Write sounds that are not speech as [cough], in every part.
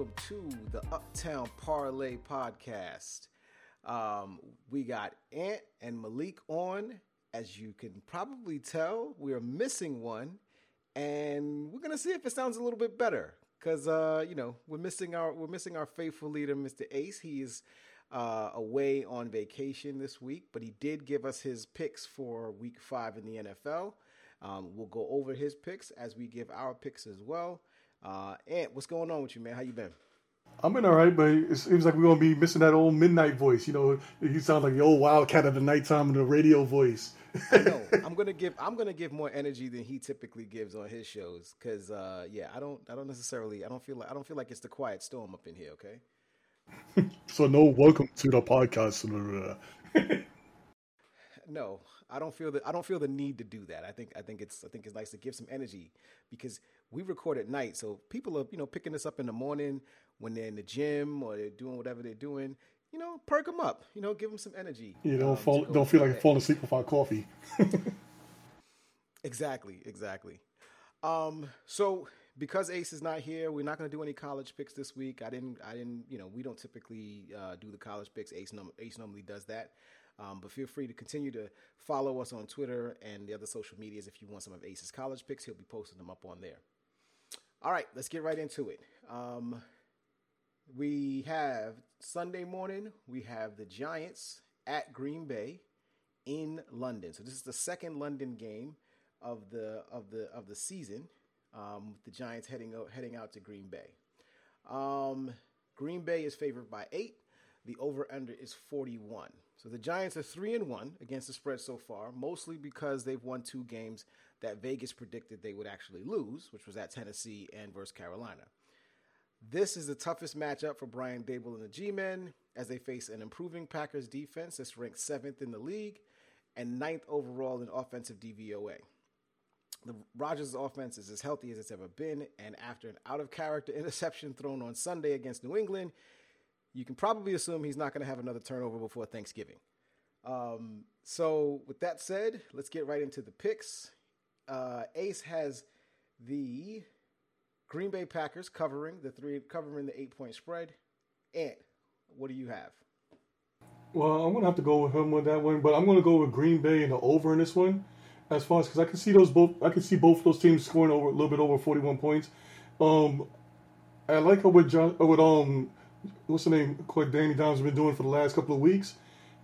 welcome to the Uptown Parlay podcast. Um, we got Ant and Malik on. As you can probably tell, we are missing one, and we're gonna see if it sounds a little bit better. Cause uh, you know we're missing our we're missing our faithful leader, Mr. Ace. He is uh, away on vacation this week, but he did give us his picks for Week Five in the NFL. Um, we'll go over his picks as we give our picks as well. Uh, Ant, what's going on with you, man? How you been? I'm been all right, but it seems like we're gonna be missing that old midnight voice. You know, he sounds like the old wildcat of the nighttime in the radio voice. I know. [laughs] I'm gonna give I'm gonna give more energy than he typically gives on his shows because uh, yeah, I don't I don't necessarily I don't feel like I don't feel like it's the quiet storm up in here. Okay. [laughs] so no, welcome to the podcast. [laughs] no, I don't feel that I don't feel the need to do that. I think I think it's I think it's nice to give some energy because we record at night, so people are you know picking this up in the morning when they're in the gym or they're doing whatever they're doing. You know, perk them up. You know, give them some energy. You don't um, fall, don't feel like falling asleep without coffee. [laughs] exactly, exactly. Um, so because Ace is not here, we're not going to do any college picks this week. I didn't, I didn't, you know, we don't typically uh, do the college picks. Ace, num- Ace normally does that. Um, but feel free to continue to follow us on Twitter and the other social medias if you want some of Ace's college picks. He'll be posting them up on there. All right, let's get right into it. Um, we have Sunday morning, we have the Giants at Green Bay in London. So this is the second London game of the of the of the season. Um, the Giants heading out, heading out to Green Bay. Um, Green Bay is favored by eight. The over under is 41. So the Giants are three and one against the spread so far, mostly because they've won two games that Vegas predicted they would actually lose, which was at Tennessee and versus Carolina. This is the toughest matchup for Brian Daboll and the G-men as they face an improving Packers defense that's ranked seventh in the league and ninth overall in offensive DVOA. The Rodgers offense is as healthy as it's ever been, and after an out of character [laughs] interception thrown on Sunday against New England, you can probably assume he's not going to have another turnover before Thanksgiving. Um, so, with that said, let's get right into the picks. Uh, Ace has the Green Bay Packers covering the three, covering the eight point spread. Ant, what do you have? Well, I'm gonna have to go with him with that one, but I'm gonna go with Green Bay and the over in this one. As far as because I can see those both, I can see both those teams scoring over a little bit over 41 points. Um, I like with John, with um what's the name? What Danny Dimes has been doing for the last couple of weeks.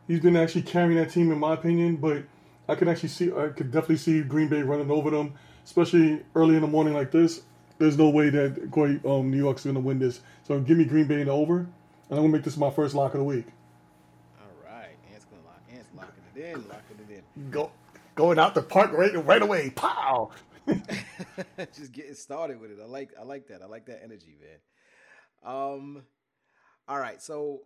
He's been actually carrying that team, in my opinion. But I can actually see, I could definitely see Green Bay running over them, especially early in the morning like this. There's no way that Corey, um, New York's going to win this. So give me Green Bay in the over, and I'm going to make this my first lock of the week. All right, Ant's going to lock. Ant's locking it in, locking it in. Go, going out the park right, right away. Pow! [laughs] Just getting started with it. I like, I like that. I like that energy, man. Um, all right, so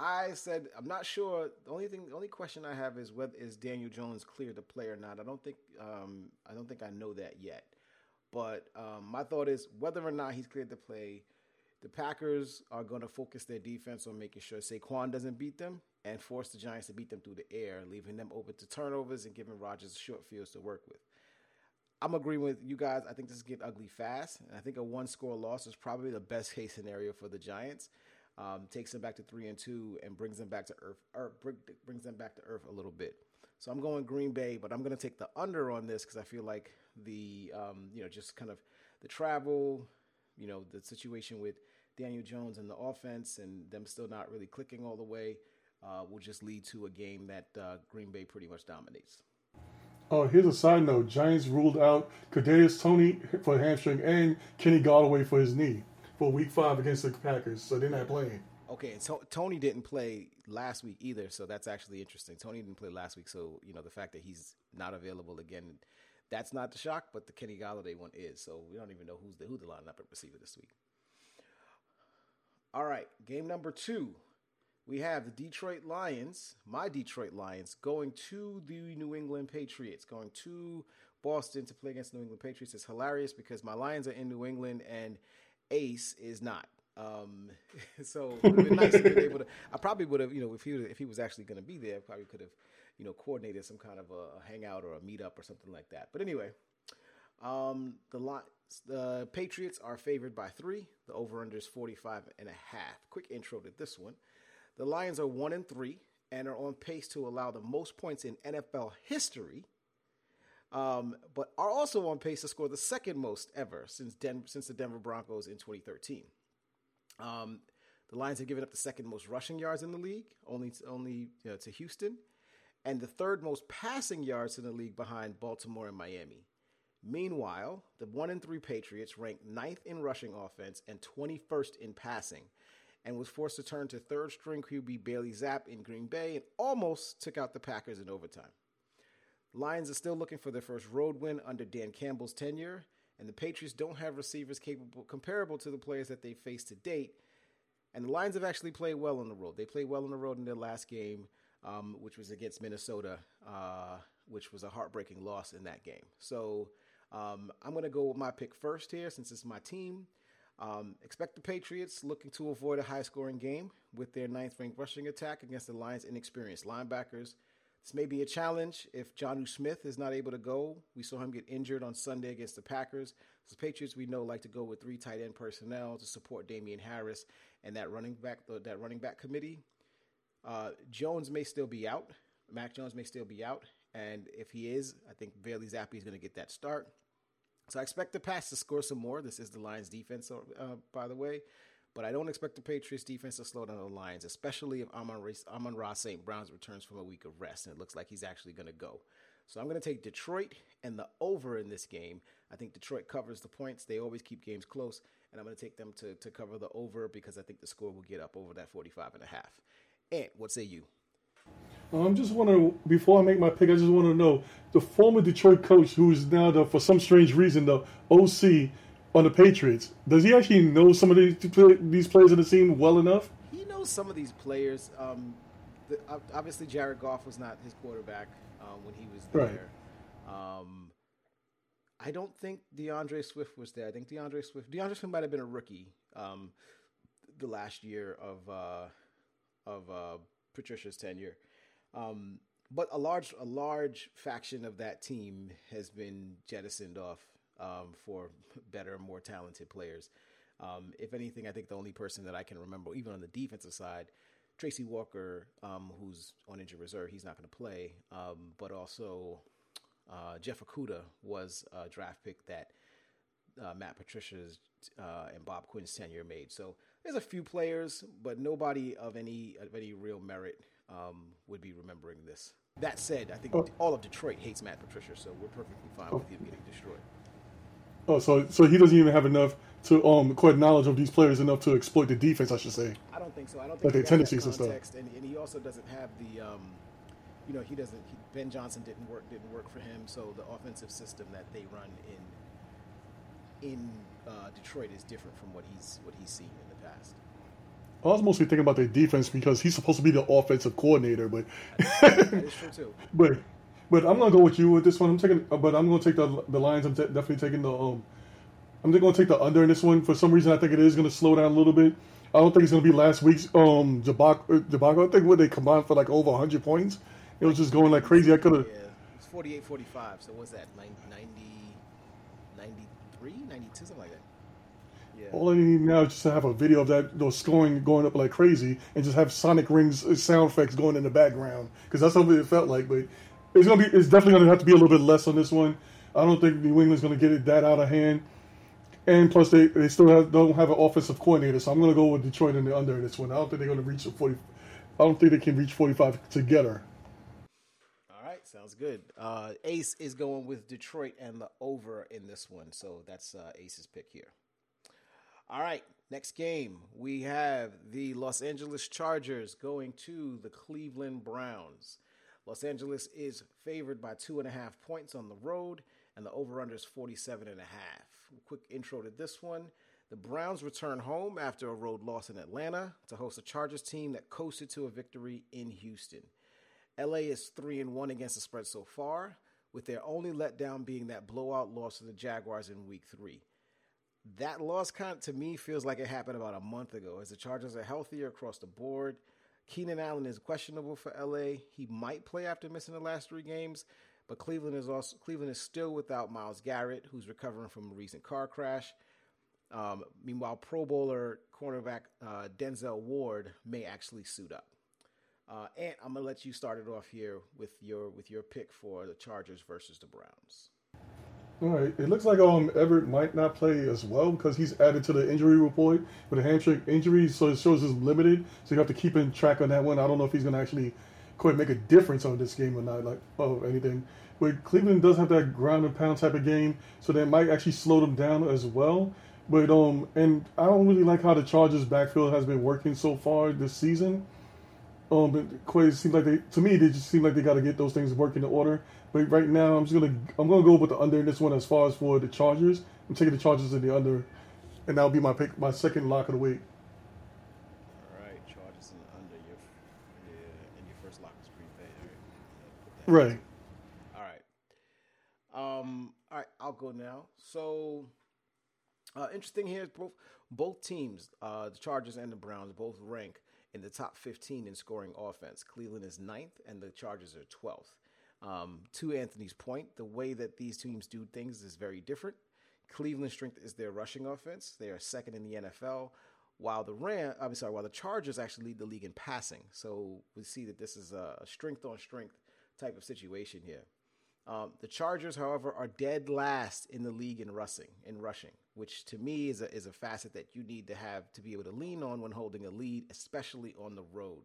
I said I'm not sure. The only thing, the only question I have is whether is Daniel Jones clear to play or not. I don't think, um, I don't think I know that yet. But um, my thought is whether or not he's cleared to play, the Packers are going to focus their defense on making sure Saquon doesn't beat them and force the Giants to beat them through the air, leaving them open to turnovers and giving Rodgers short fields to work with. I'm agreeing with you guys. I think this is getting ugly fast, and I think a one score loss is probably the best case scenario for the Giants um, takes them back to three and two, and brings them back to earth, or brings them back to earth a little bit. So I'm going Green Bay, but I'm going to take the under on this because I feel like the um, you know just kind of the travel, you know, the situation with Daniel Jones and the offense, and them still not really clicking all the way, uh, will just lead to a game that uh, Green Bay pretty much dominates. Oh, here's a side note: Giants ruled out Kadarius Toney for hamstring and Kenny Golladay for his knee for Week Five against the Packers, so they're not playing. Okay, and so, Toney didn't play last week either, so that's actually interesting. Toney didn't play last week, so you know the fact that he's not available again, that's not the shock. But the Kenny Golladay one is, so we don't even know who's the who the lineup at receiver this week. All right, game number two. We have the Detroit Lions, my Detroit Lions, going to the New England Patriots, going to Boston to play against the New England Patriots. It's hilarious because my Lions are in New England and Ace is not. Um, [laughs] so [laughs] it would have been nice to be able to. I probably would have, you know, if he if he was actually going to be there, probably could have, you know, coordinated some kind of a, hangout or a meetup or something like that. But anyway, Um, the the Patriots are favored by three. The over/under is 45 and a half. Quick intro to this one. The Lions are one and three and are on pace to allow the most points in NFL history. Um, but are also on pace to score the second most ever since Den- since the Denver Broncos in 2013. Um, the Lions have given up the second most rushing yards in the league, only to, only you know, to Houston, and the third most passing yards in the league behind Baltimore and Miami. Meanwhile, the one and three Patriots ranked ninth in rushing offense and 21st in passing, and was forced to turn to third string QB Bailey Zappe in Green Bay and almost took out the Packers in overtime. Lions are still looking for their first road win under Dan Campbell's tenure, and the Patriots don't have receivers capable comparable to the players that they faced to date. And the Lions have actually played well on the road. They played well on the road in their last game, um, which was against Minnesota, uh, which was a heartbreaking loss in that game. So um, I'm going to go with my pick first here since it's my team. Um, expect the Patriots looking to avoid a high scoring game with their ninth ranked rushing attack against the Lions' inexperienced linebackers. This may be a challenge if Jonnu Smith is not able to go. We saw him get injured on Sunday against the Packers. The Patriots, we know, like to go with three tight end personnel to support Damien Harris and that running back that running back committee. Uh, Jones may still be out. Mac Jones may still be out, and if he is, I think Bailey Zappe is going to get that start. So I expect the pass to score some more. This is the Lions defense, uh, by the way. But I don't expect the Patriots defense to slow down the Lions, especially if Amon-Ra St. Brown's returns from a week of rest and it looks like he's actually going to go. So I'm going to take Detroit and the over in this game. I think Detroit covers the points. They always keep games close. And I'm going to take them to, to cover the over because I think the score will get up over that 45 and a half. And what say you? I'm um, just wondering before I make my pick. I just want to know the former Detroit coach, who is now the, for some strange reason the OC on the Patriots. Does he actually know some of these these players in the team well enough? He knows some of these players. Um, the, obviously, Jared Goff was not his quarterback um, when he was there. Right. Um, I don't think D'Andre Swift was there. I think D'Andre Swift, D'Andre Swift might have been a rookie um, the last year of uh, of uh, Patricia's tenure. Um, but a large a large faction of that team has been jettisoned off um, for better, more talented players. Um, if anything, I think the only person that I can remember, even on the defensive side, Tracy Walker, um, who's on injured reserve, he's not going to play. Um, but also, uh, Jeff Okudah was a draft pick that uh, Matt Patricia's uh, and Bob Quinn's tenure made. So there's a few players, but nobody of any of any real merit um, would be remembering this. That said, I think oh. all of Detroit hates Matt Patricia, so we're perfectly fine with him getting destroyed. Oh, so so he doesn't even have enough to um quite knowledge of these players enough to exploit the defense, I should say. I don't think so. I don't think like their tendencies and stuff. And, and, he also doesn't have the um, you know, he doesn't. He, ben Johnson didn't work didn't work for him, so the offensive system that they run in in uh, Detroit is different from what he's what he's seen in the past. I was mostly thinking about their defense because he's supposed to be the offensive coordinator, but that is true too. [laughs] But but I'm gonna go with you with this one. I'm taking, but I'm gonna take the the Lions. I'm t- definitely taking the um. I'm just gonna take the under in this one. For some reason, I think it is gonna slow down a little bit. I don't think it's gonna be last week's um debacle. debacle. I think what they combined for like over 100 points. It was just going like crazy. I could have. Yeah, it's 48 45. So what's that? 90, 93, 92, something like that. Yeah. All I need now is just to have a video of that those scoring going up like crazy, and just have sonic rings uh, sound effects going in the background because that's what it felt like. But it's gonna be it's definitely gonna have to be a little bit less on this one. I don't think New England's gonna get it that out of hand. And plus, they, they still have, don't have an offensive coordinator, so I'm to go with Detroit in the under in this one. I don't think they're to reach the 40. I don't think they can reach 45 together. All right, sounds good. Uh, Ace is going with Detroit and the over in this one, so that's uh, Ace's pick here. All right, next game we have the Los Angeles Chargers going to the Cleveland Browns. Los Angeles is favored by two and a half points on the road, and the over/under is 47 and a half. Quick intro to this one. The Browns return home after a road loss in Atlanta to host a Chargers team that coasted to a victory in Houston. LA is 3 and 1 against the spread so far, with their only letdown being that blowout loss to the Jaguars in week 3 that loss kind of, to me feels like it happened about a month ago as the Chargers are healthier across the board. Keenan Allen is questionable for LA. He might play after missing the last three games, but Cleveland is also Cleveland is still without Myles Garrett, who's recovering from a recent car crash. Um, meanwhile, Pro Bowler cornerback uh, Denzel Ward may actually suit up. Uh, and I'm gonna let you start it off here with your with your pick for the Chargers versus the Browns. All right. It looks like um Everett might not play as well because he's added to the injury report with a hamstring injury, so it shows is limited. So you have to keep in track on that one. I don't know if he's going to actually quite make a difference on this game or not, like or anything. But Cleveland does have that ground and pound type of game, so that might actually slow them down as well. But um, and I don't really like how the Chargers backfield has been working so far this season. Um, but quite seems like they to me they just seem like they got to get those things working in order. But right now, I'm just gonna I'm gonna go with the under in this one as far as for the Chargers. I'm taking the Chargers in the under, and that'll be my pick, my second lock of the week. All right, Chargers in the under. Your yeah, and your first lock is Green Bay. Right. right. All right. Um. All right. I'll go now. So, uh, interesting here is both both teams, uh, the Chargers and the Browns, both rank in the top 15 in scoring offense. Cleveland is ninth, and the Chargers are 12th. Um, to Anthony's point, the way that these teams do things is very different. Cleveland's strength is their rushing offense. They are second in the NFL, while the Ram, I'm sorry, while the Chargers actually lead the league in passing. So we see that this is a strength on strength type of situation here. Um, the Chargers, however, are dead last in the league in rushing. In rushing, which to me is a is a facet that you need to have to be able to lean on when holding a lead, especially on the road.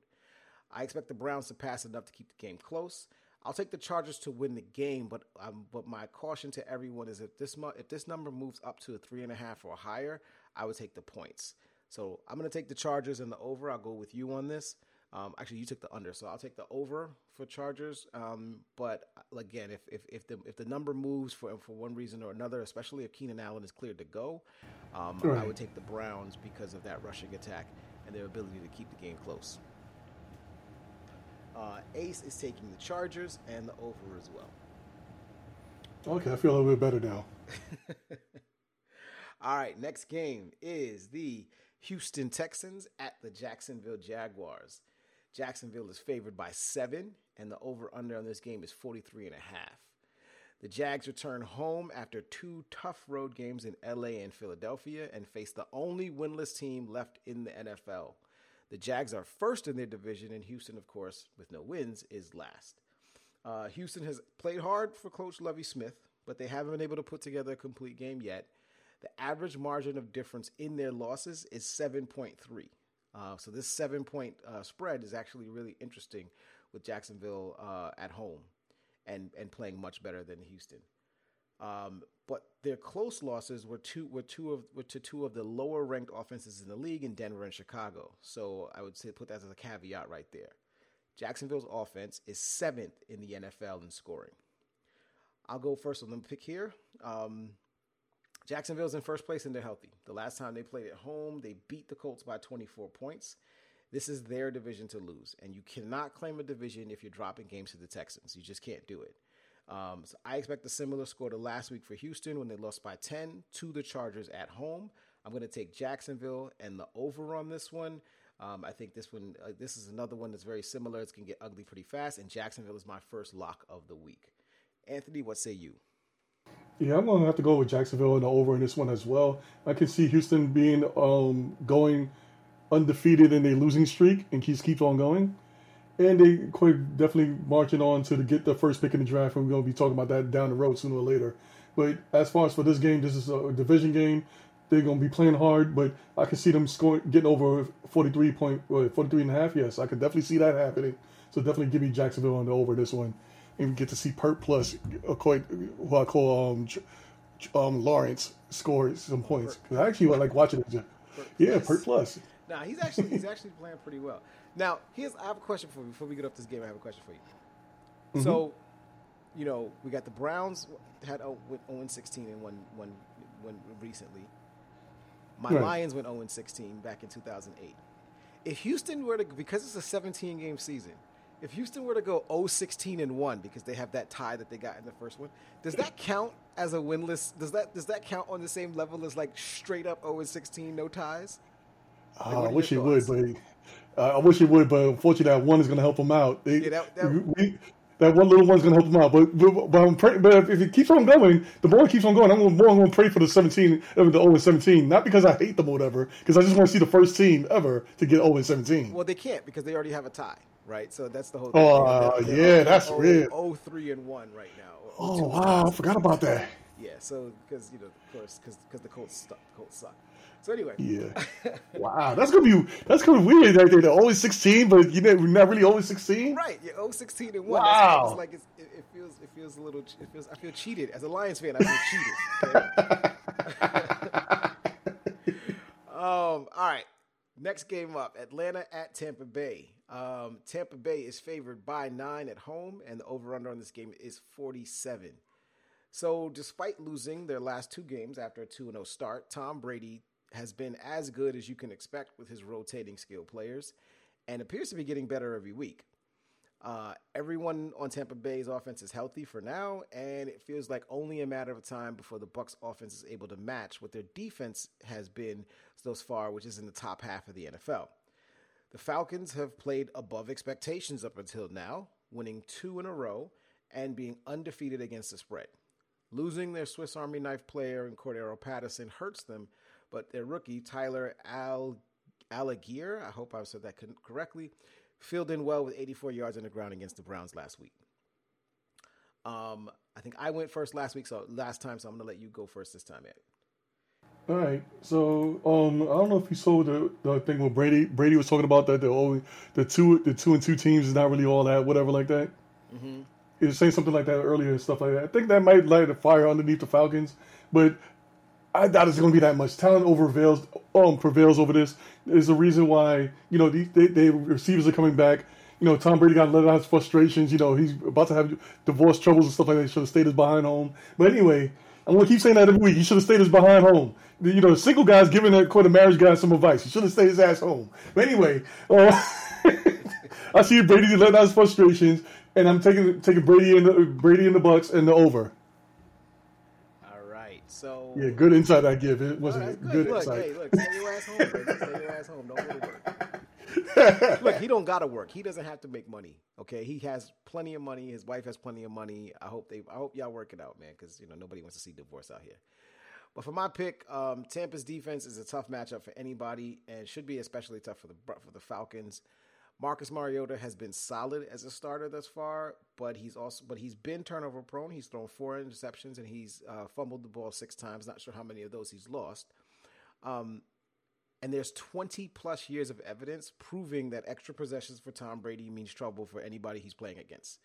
I expect the Browns to pass enough to keep the game close. I'll take the Chargers to win the game, but um, but my caution to everyone is if this if this number moves up to a three and a half or higher, I would take the points. So I'm going to take the Chargers and the over. I'll go with you on this. Um, actually, you took the under, so I'll take the over for Chargers. Um, but uh, again, if, if if the if the number moves for for one reason or another, especially if Keenan Allen is cleared to go, um, right. I would take the Browns because of that rushing attack and their ability to keep the game close. Uh, Ace is taking the Chargers and the over as well. Okay, I feel a little bit better now. [laughs] All right, next game is the Houston Texans at the Jacksonville Jaguars. Jacksonville is favored by seven, and the over under on this game is 43 and a half. The Jags return home after two tough road games in LA and Philadelphia and face the only winless team left in the NFL. The Jags are first in their division, and Houston, of course, with no wins, is last. Uh, Houston has played hard for Coach Lovie Smith, but they haven't been able to put together a complete game yet. The average margin of difference in their losses is 7.3. Uh, so this seven point uh, spread is actually really interesting with Jacksonville uh, at home and, and playing much better than Houston. Um, but their close losses were two were two of were to two of the lower ranked offenses in the league in Denver and Chicago. So I would say put that as a caveat right there. Jacksonville's offense is seventh in the NFL in scoring. I'll go first on the pick here. Um, Jacksonville's in first place and they're healthy. The last time they played at home, they beat the Colts by 24 points. This is their division to lose, and you cannot claim a division if you're dropping games to the Texans. You just can't do it. Um, so I expect a similar score to last week for Houston when they lost by 10 to the Chargers at home. I'm going to take Jacksonville and the over on this one. Um, I think this one, uh, this is another one that's very similar. It's going to get ugly pretty fast, and Jacksonville is my first lock of the week. Anthony, what say you? Yeah, I'm going to have to go with Jacksonville and the over in this one as well. I can see Houston being um, going undefeated in a losing streak and keeps keep on going and they quite definitely marching on to get the first pick in the draft. And we're going to be talking about that down the road sooner or later. But as far as for this game, this is a division game. They're going to be playing hard, but I can see them scoring, getting over 43 point, 43 and a half. Yes, I could definitely see that happening. So definitely give me Jacksonville on the over this one, and get to see Pert plus quite what I call um, um Lawrence score some points. Cause I actually like watching it. Yeah, Pert plus. Nah, he's actually he's actually playing pretty well. Now, here's I have a question for you before we get up this game. I have a question for you. Mm-hmm. So, you know, we got the Browns had oh, went 0 16 and one one one recently. My right. Lions went 0 16 back in 2008. If Houston were to because it's a 17 game season, if Houston were to go 0 16 and 1 because they have that tie that they got in the first one, does that count as a winless? Does that does that count on the same level as like straight up 0 16 no ties? Like, uh, I wish it would, but uh, I wish it would, but unfortunately, that one is going to help them out. They, yeah, that, that... We, that one little one's gonna help them out. But but, but, I'm pray, but if it keeps on going, the it keeps on going, I'm more going to pray for the 17, uh, the 0 17. Not because I hate them or whatever, because I just want to see the first team ever to get 0 17. Well, they can't because they already have a tie, right? So that's the whole. thing. Oh yeah, that's 0, real. 0 3 and one right now. Oh wow, I forgot about that. Yeah, so because you know, of course, because the Colts suck. Colts suck. So anyway, yeah. [laughs] wow, that's gonna be that's kind of weird right there. They're always sixteen, but you know, we're not really always sixteen. Right, oh sixteen and one. Wow, it's like it's, it, it, feels it feels a little. It feels I feel cheated as a Lions fan. I feel cheated. [laughs] [laughs] um, all right. Next game up: Atlanta at Tampa Bay. Um, Tampa Bay is favored by nine at home, and the over/under on this game is forty-seven. So, despite losing their last two games after a 2 0 start, Tom Brady has been as good as you can expect with his rotating skill players and appears to be getting better every week. Uh, everyone on Tampa Bay's offense is healthy for now, and it feels like only a matter of time before the Bucs' offense is able to match what their defense has been thus far, which is in the top half of the NFL. The Falcons have played above expectations up until now, winning two in a row and being undefeated against the spread. Losing their Swiss Army knife player in Cordarrelle Patterson hurts them but their rookie, Tyler Al- Allgeier, I hope I said that correctly, filled in well with 84 yards on the ground against the Browns last week. Um, I think I went first last week, so last time, so I'm going to let you go first this time, Ed. All right. So um, I don't know if you saw the, the thing where Brady Brady was talking about that the only the two the two and two teams is not really all that whatever like that. Mm-hmm. He was saying something like that earlier and stuff like that. I think that might light a fire underneath the Falcons, but I doubt it's going to be that much. Talent over prevails, um, prevails over this. There's a reason why you know the, receivers are coming back. You know, Tom Brady got let out his frustrations. You know, he's about to have divorce troubles and stuff like that. He should have stayed his behind home. But anyway, I'm to keep saying that every week. He should have stayed his behind home. You know, the single guy's giving that a marriage guy some advice. He should have stayed his ass home. But anyway, uh, [laughs] I see Brady letting out his frustrations, and I'm taking taking Brady in the Brady in the Bucs and the over. So yeah, good insight I give. It wasn't it? Good, good look, insight. Hey, look, stay your ass home, baby. Stay your ass home. Don't go to work. [laughs] look, he don't gotta work. He doesn't have to make money. Okay, he has plenty of money. His wife has plenty of money. I hope they. I hope y'all work it out, man, because you know nobody wants to see divorce out here. But for my pick, um, Tampa's defense is a tough matchup for anybody, and should be especially tough for the for the Falcons. Marcus Mariota has been solid as a starter thus far, but he's also but he's been turnover prone. He's thrown four interceptions and he's uh, fumbled the ball six times. Not sure how many of those he's lost. Um, and there's 20 plus years of evidence proving that extra possessions for Tom Brady means trouble for anybody he's playing against.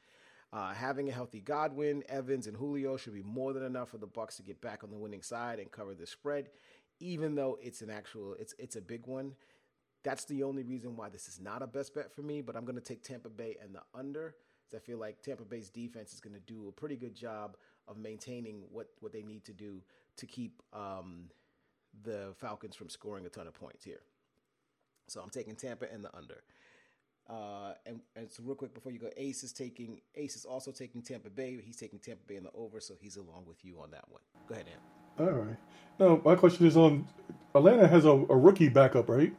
Uh, having a healthy Godwin, Evans, and Julio should be more than enough for the Bucs to get back on the winning side and cover the spread, even though it's an actual it's it's a big one. That's the only reason why this is not a best bet for me, but I'm going to take Tampa Bay and the under. I feel like Tampa Bay's defense is going to do a pretty good job of maintaining what, what they need to do to keep um, the Falcons from scoring a ton of points here. So I'm taking Tampa and the under. Uh, and, and so real quick before you go, Ace is taking Ace is also taking Tampa Bay. He's taking Tampa Bay in the over, so he's along with you on that one. Go ahead, Am. All right. Now my question is on Atlanta has a, a rookie backup, right?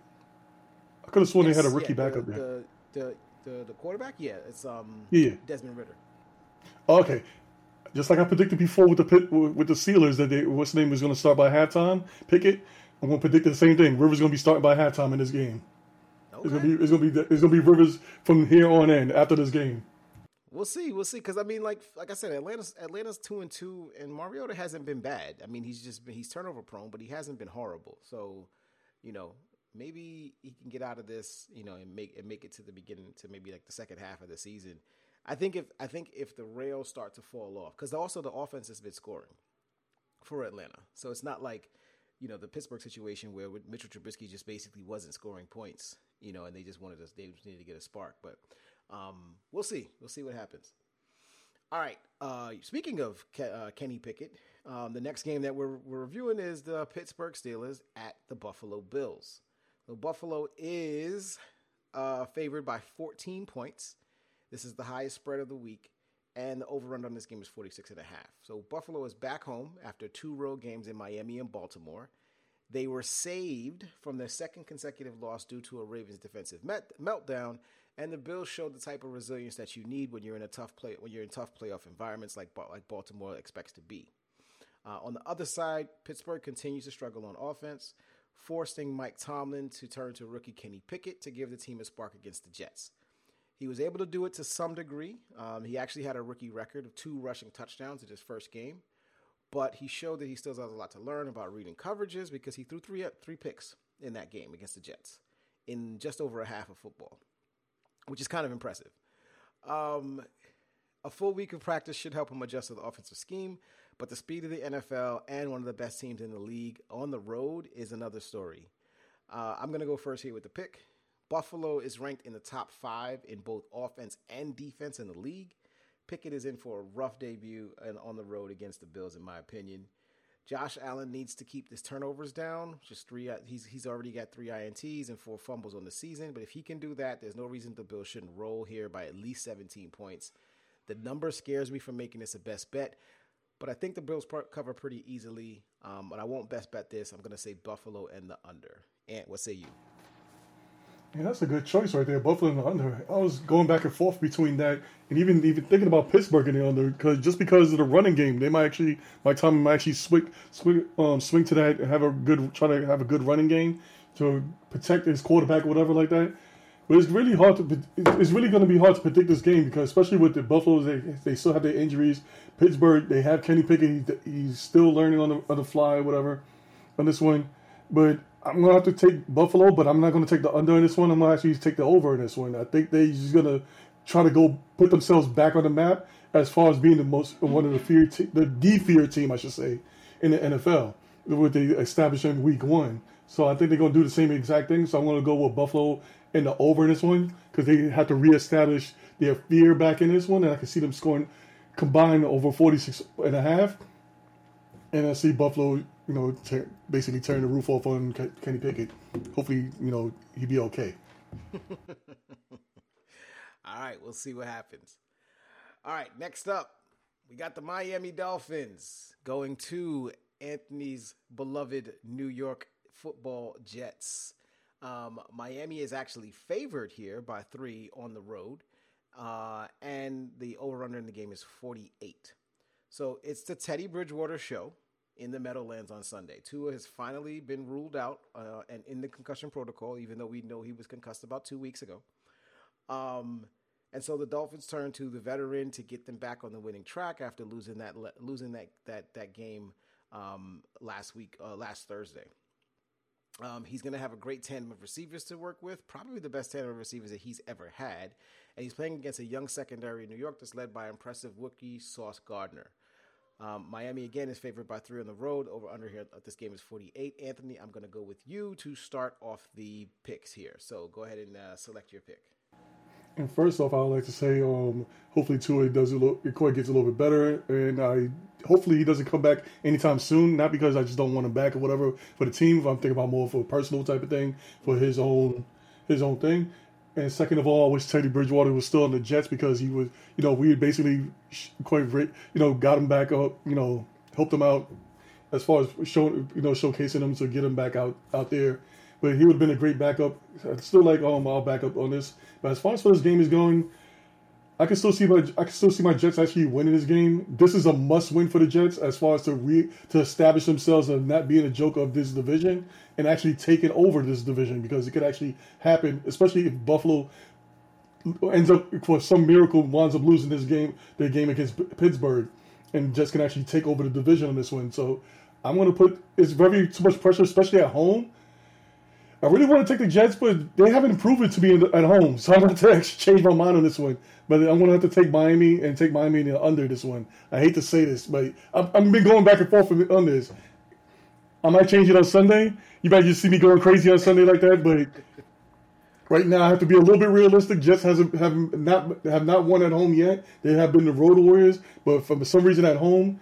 I could have sworn yes, they had a rookie yeah, backup the, there. The, the, the, the quarterback, yeah, it's um yeah Desmond Ridder. Okay, just like I predicted before with the pit, with the Steelers that they, what's name was going to start by halftime. Pickett, I'm going to predict the same thing. Rivers going to be starting by halftime in this game. Okay. It's going to be it's going to be it's going to be Rivers from here on in after this game. We'll see. We'll see. Because I mean, like like I said, Atlanta's Atlanta's two and two, and Mariota hasn't been bad. I mean, he's just been he's turnover prone, but he hasn't been horrible. So, you know, maybe he can get out of this, you know, and make and make it to the beginning to maybe like the second half of the season. I think if I think if the rails start to fall off, because also the offense has been scoring for Atlanta, so it's not like you know the Pittsburgh situation where Mitchell Trubisky just basically wasn't scoring points, you know, and they just wanted to they just needed to get a spark. But um, we'll see, we'll see what happens. All right. Uh, speaking of Ke- uh, Kenny Pickett, um, the next game that we're, we're reviewing is the Pittsburgh Steelers at the Buffalo Bills. So Buffalo is uh, favored by 14 points. This is the highest spread of the week, and the over/under on this game is 46 and a half. So Buffalo is back home after two road games in Miami and Baltimore. They were saved from their second consecutive loss due to a Ravens defensive met- meltdown And the Bills showed the type of resilience that you need when you're in a tough play when you're in tough playoff environments like like Baltimore expects to be. Uh, on the other side, Pittsburgh continues to struggle on offense, forcing Mike Tomlin to turn to rookie Kenny Pickett to give the team a spark against the Jets. He was able to do it to some degree. Um, he actually had a rookie record of two rushing touchdowns in his first game, but he showed that he still has a lot to learn about reading coverages because he threw three three picks in that game against the Jets in just over a half of football, which is kind of impressive. Um, a full week of practice should help him adjust to the offensive scheme, but the speed of the NFL and one of the best teams in the league on the road is another story. Uh, I'm going to go first here with the pick. Buffalo is ranked in the top five in both offense and defense in the league. Pickett is in for a rough debut and on the road against the Bills, in my opinion. Josh Allen needs to keep his turnovers down. Just three. He's he's already got three ints and four fumbles on the season. But if he can do that, there's no reason the Bills shouldn't roll here by at least 17 points. The number scares me from making this a best bet. But I think the Bills cover pretty easily. Um, but I won't best bet this. I'm going to say Buffalo and the under. And what say you? Yeah, that's a good choice right there. Buffalo and the under. I was going back and forth between that and even even thinking about Pittsburgh and the under because just because of the running game, they might actually my time might actually swing swing um, swing to that and have a good try to have a good running game to protect his quarterback or whatever like that. But it's really hard to. It's really going to be hard to predict this game because, especially with the Buffaloes, they, they still have their injuries. Pittsburgh, they have Kenny Pickett. he's still learning on the on the fly, whatever, on this one. But I'm going to have to take Buffalo, but I'm not going to take the under in this one. I'm going to actually take the over in this one. I think they're just going to try to go put themselves back on the map as far as being the most one of the fear te- the de fear team, I should say, in the NFL, with the establishment week one. So I think they're going to do the same exact thing. So I'm going to go with Buffalo in the over in this one because they had to reestablish their fear back in this one, and I can see them scoring combined over 46 and a half. And I see Buffalo, you know, basically tearing the roof off on Kenny Pickett. Hopefully, you know, he'd be okay. [laughs] All right, we'll see what happens. All right, next up, we got the Miami Dolphins going to Anthony's beloved New York football Jets. Um, Miami is actually favored here by three on the road, uh, and the over under in the game is 48. So it's the Teddy Bridgewater show in the Meadowlands on Sunday. Tua has finally been ruled out uh, and in the concussion protocol, even though we know he was concussed about two weeks ago. Um, and so the Dolphins turn to the veteran to get them back on the winning track after losing that losing that that that game um, last week, uh, last Thursday. Um, he's going to have a great tandem of receivers to work with, probably the best tandem of receivers that he's ever had. And he's playing against a young secondary in New York that's led by impressive rookie Sauce Gardner. Um, Miami again is favored by three on the road. Over under here, this game is 48. Anthony, I'm going to go with you to start off the picks here. So go ahead and uh, select your pick. And first off, I would like to say, um, hopefully Tua does a little, Corey gets a little bit better, and I hopefully he doesn't come back anytime soon. Not because I just don't want him back or whatever for the team. I'm thinking about more for a personal type of thing for his own his own thing. And second of all, I wish Teddy Bridgewater was still in the Jets because he was, you know, we had basically quite, you know, got him back up, you know, helped him out as far as showing, you know, showcasing him to get him back out out there. But he would have been a great backup. I still like um, our backup on this. But as far as this game is going, I can still see my I can still see my Jets actually winning this game. This is a must win for the Jets as far as to re, to establish themselves and not being a joke of this division and actually taking over this division because it could actually happen, especially if Buffalo ends up for some miracle winds up losing this game, their game against Pittsburgh, and Jets can actually take over the division on this one. So I'm going to put it's very too much pressure, especially at home I really want to take the Jets, but they haven't proven to be at home, so I'm going [laughs] to change my mind on this one. But I'm going to have to take Miami and take Miami under this one. I hate to say this, but I've, I've been going back and forth on this. I might change it on Sunday. You might just see me going crazy on Sunday like that, but right now I have to be a little bit realistic. Jets hasn't have not have not won at home yet. They have been the road warriors, but for some reason at home,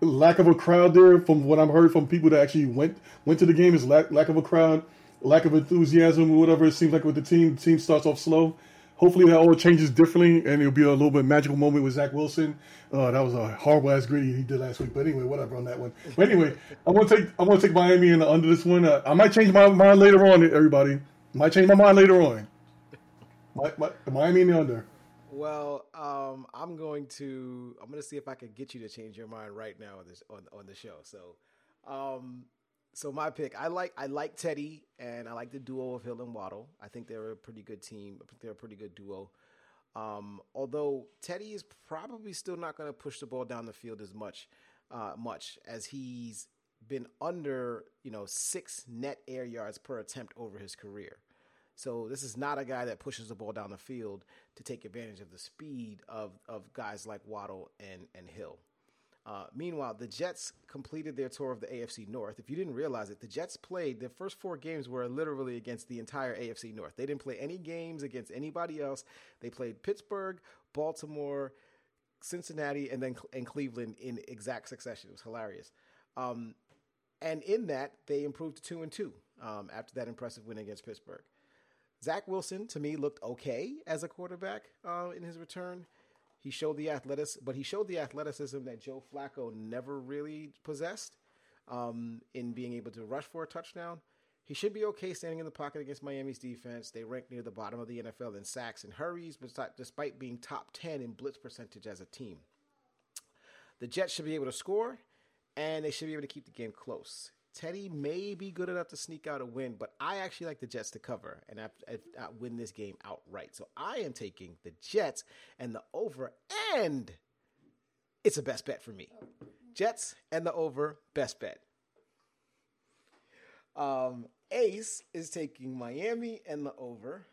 lack of a crowd there. From what I've heard from people that actually went went to the game, is lack lack of a crowd lack of enthusiasm or whatever it seems like with the team. The team starts off slow. Hopefully that all changes differently, and it'll be a little bit magical moment with Zach Wilson. Uh, that was a horrible ass griddy he did last week. But anyway, whatever on that one. But anyway, I'm gonna take I'm gonna take Miami in the under this one. Uh, I might change my mind later on. Everybody might change my mind later on. My, my, Miami in the under. Well, um, I'm going to I'm going to see if I can get you to change your mind right now on this on, on the show. So, um, so my pick, I like I like Teddy and I like the duo of Hill and Waddle. I think they're a pretty good team. They're a pretty good duo. Um, although Teddy is probably still not going to push the ball down the field as much, uh, much as he's been under you know six net air yards per attempt over his career. So this is not a guy that pushes the ball down the field to take advantage of the speed of, of guys like Waddle and, and Hill. Uh, meanwhile, the Jets completed their tour of the AFC North. If you didn't realize it, the Jets played their first four games were literally against the entire AFC North. They didn't play any games against anybody else. They played Pittsburgh, Baltimore, Cincinnati, and then and Cleveland in exact succession. It was hilarious. Um, and in that, they improved to two and two um, after that impressive win against Pittsburgh. Zach Wilson to me looked okay as a quarterback uh, in his return. He showed the athleticism, but he showed the athleticism that Joe Flacco never really possessed um, in being able to rush for a touchdown. He should be okay standing in the pocket against Miami's defense. They rank near the bottom of the NFL in sacks and hurries, despite being top 10 in blitz percentage as a team. The Jets should be able to score, and they should be able to keep the game close. Teddy may be good enough to sneak out a win, but I actually like the Jets to cover and I, I, I win this game outright. So I am taking the Jets and the over, and it's a best bet for me. Jets and the over, best bet. Um, Ace is taking Miami and the over.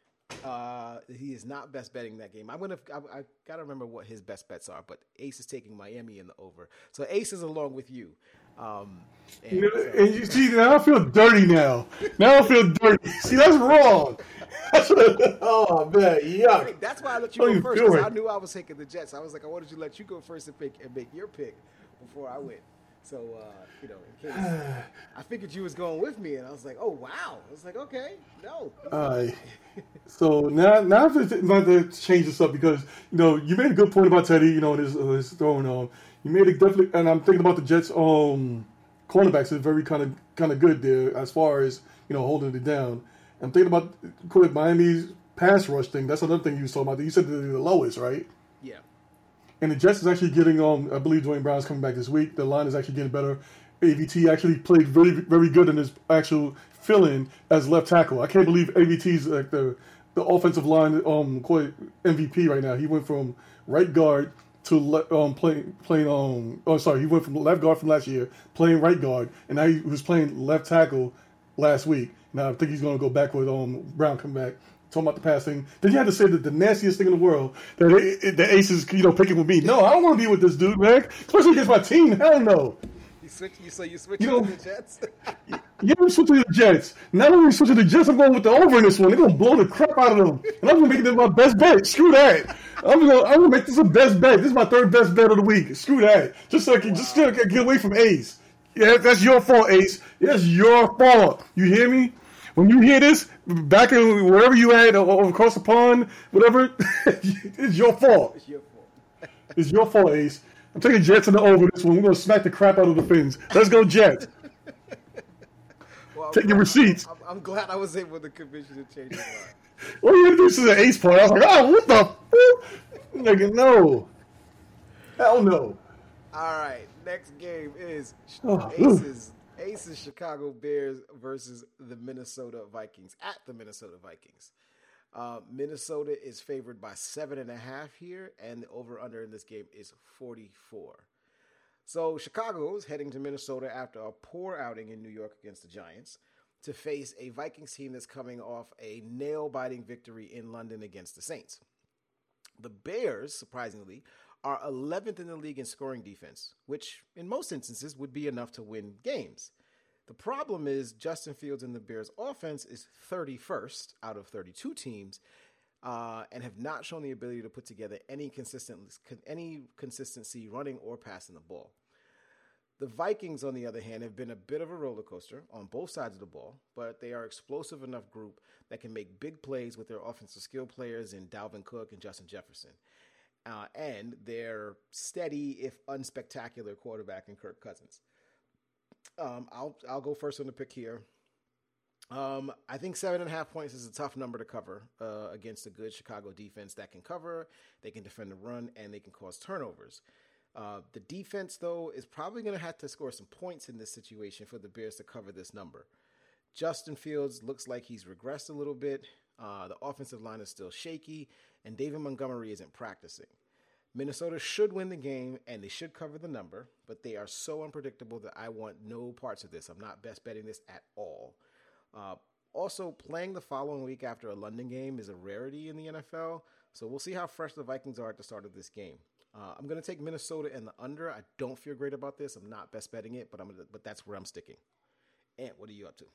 Uh, he is not best betting that game. I'm gonna. I, I, gotta remember what his best bets are, but Ace is taking Miami in the over. So Ace is along with you. Um, and, you know, and you see, now I feel dirty now. Now I feel dirty. [laughs] See, that's wrong. [laughs] oh man, yuck. That's why I let you go first because I knew I was taking the Jets. I was like, I wanted you to let you go first and pick and make your pick before I went. So uh, you know, in case [sighs] I figured you was going with me, and I was like, oh wow. I was like, okay, no. All right. so now, now I'm just going to change this up because you know you made a good point about Teddy. You know, his, his throwing um, you made it definitely, and I'm thinking about the Jets. Um, cornerbacks is very kind of kind of good there as far as you know holding it down. I'm thinking about quick Miami's pass rush thing. That's another thing you saw about. You said they're the lowest, right? Yeah. And the Jets is actually getting um. I believe Duane Brown's coming back this week. The line is actually getting better. AVT actually played very very good in his actual fill in as left tackle. I can't believe AVT's like the the offensive line um quite MVP right now. He went from right guard to um, playing playing um oh sorry he went from left guard from last year playing right guard and now he was playing left tackle last week. Now I think he's going to go back with um Brown come back. Talking about the passing, then you had to say that the nastiest thing in the world that the Aces, you know, picking with me. No, I don't want to be with this dude, man. Especially against my team. Hell no. You switch. You so you switch you know, to the Jets. [laughs] yeah, I'm switching to the Jets. Not only switching to the Jets, I'm going with the over in this one. They're gonna blow the crap out of them, and I'm gonna make it my best bet. Screw that. I'm gonna I'm gonna make this a best bet. This is my third best bet of the week. Screw that. Just so I can wow. just so I can get away from Ace. Yeah, that's your fault, Ace. That's your fault. You hear me? When you hear this, back in wherever you at, across the pond, whatever, [laughs] it's your fault. It's your fault. it's your fault, Ace. I'm taking Jets in the over this one. We're gonna smack the crap out of the Fins. Let's go, Jets. well, Take your receipts. I'm, I'm, glad I was able to convince you to change your mind. well, you introduced to the ace part. I was like, oh, what the? Nigga, no. Hell no. All right. Next game is oh, Aces. Aces Chicago Bears versus the Minnesota Vikings at the Minnesota Vikings. Uh, Minnesota is favored by seven and a half here, and the over under in this game is 44. So Chicago is heading to Minnesota after a poor outing in New York against the Giants to face a Vikings team that's coming off a nail biting victory in London against the Saints. The Bears, surprisingly, are 11th in the league in scoring defense, which in most instances would be enough to win games. The problem is Justin Fields and the Bears offense is 31st out of 32 teams uh, and have not shown the ability to put together any consistent any consistency running or passing the ball. The Vikings, on the other hand, have been a bit of a roller coaster on both sides of the ball, but they are explosive enough group that can make big plays with their offensive skill players in Dalvin Cook and Justin Jefferson. Uh, and their steady, if unspectacular, quarterback in Kirk Cousins. Um, I'll I'll go first on the pick here. Um, I think seven and a half points is a tough number to cover uh, against a good Chicago defense that can cover, they can defend the run, and they can cause turnovers. Uh, the defense, though, is probably going to have to score some points in this situation for the Bears to cover this number. Justin Fields looks like he's regressed a little bit. Uh, the offensive line is still shaky, and David Montgomery isn't practicing. Minnesota should win the game and they should cover the number, but they are so unpredictable that I want no parts of this. I'm not best betting this at all. Uh, also, playing the following week after a London game is a rarity in the NFL, so we'll see how fresh the Vikings are at the start of this game. Uh, I'm going to take Minnesota and the under. I don't feel great about this. I'm not best betting it, but I'm gonna, but that's where I'm sticking. Ant, what are you up to?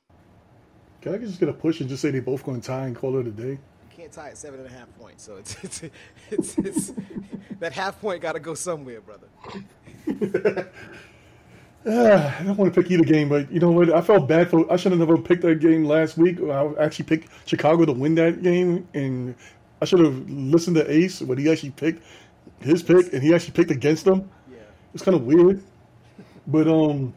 Can I just get a push and just say they both going to tie and call it a day? Can't tie at seven and a half points, so it's [laughs] it's it's, it's that half point got to go somewhere, brother. Uh, [sighs] I don't want to pick either game, but you know what? I felt bad for. I should have never picked that game last week. I actually picked Chicago to win that game, and I should have listened to Ace when he actually picked his pick, and he actually picked against them. Yeah, it's kind of weird, but um,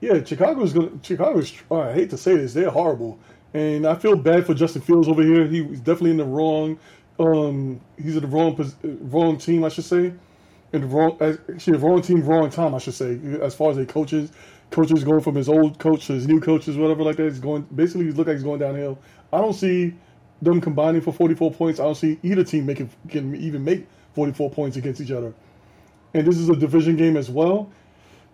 yeah, Chicago's gonna. Chicago's. I hate to say this, they're horrible, and I feel bad for Justin Fields over here. He was definitely in the wrong. Um, he's in the wrong wrong team, I should say in the wrong actually wrong team, wrong time, I should say. As far as the coaches, coaches going from his old coach to his new coaches, whatever like that. He's going basically. He's look like he's going downhill. I don't see them combining for 44 points. I don't see either team making can even make 44 points against each other. And this is a division game as well.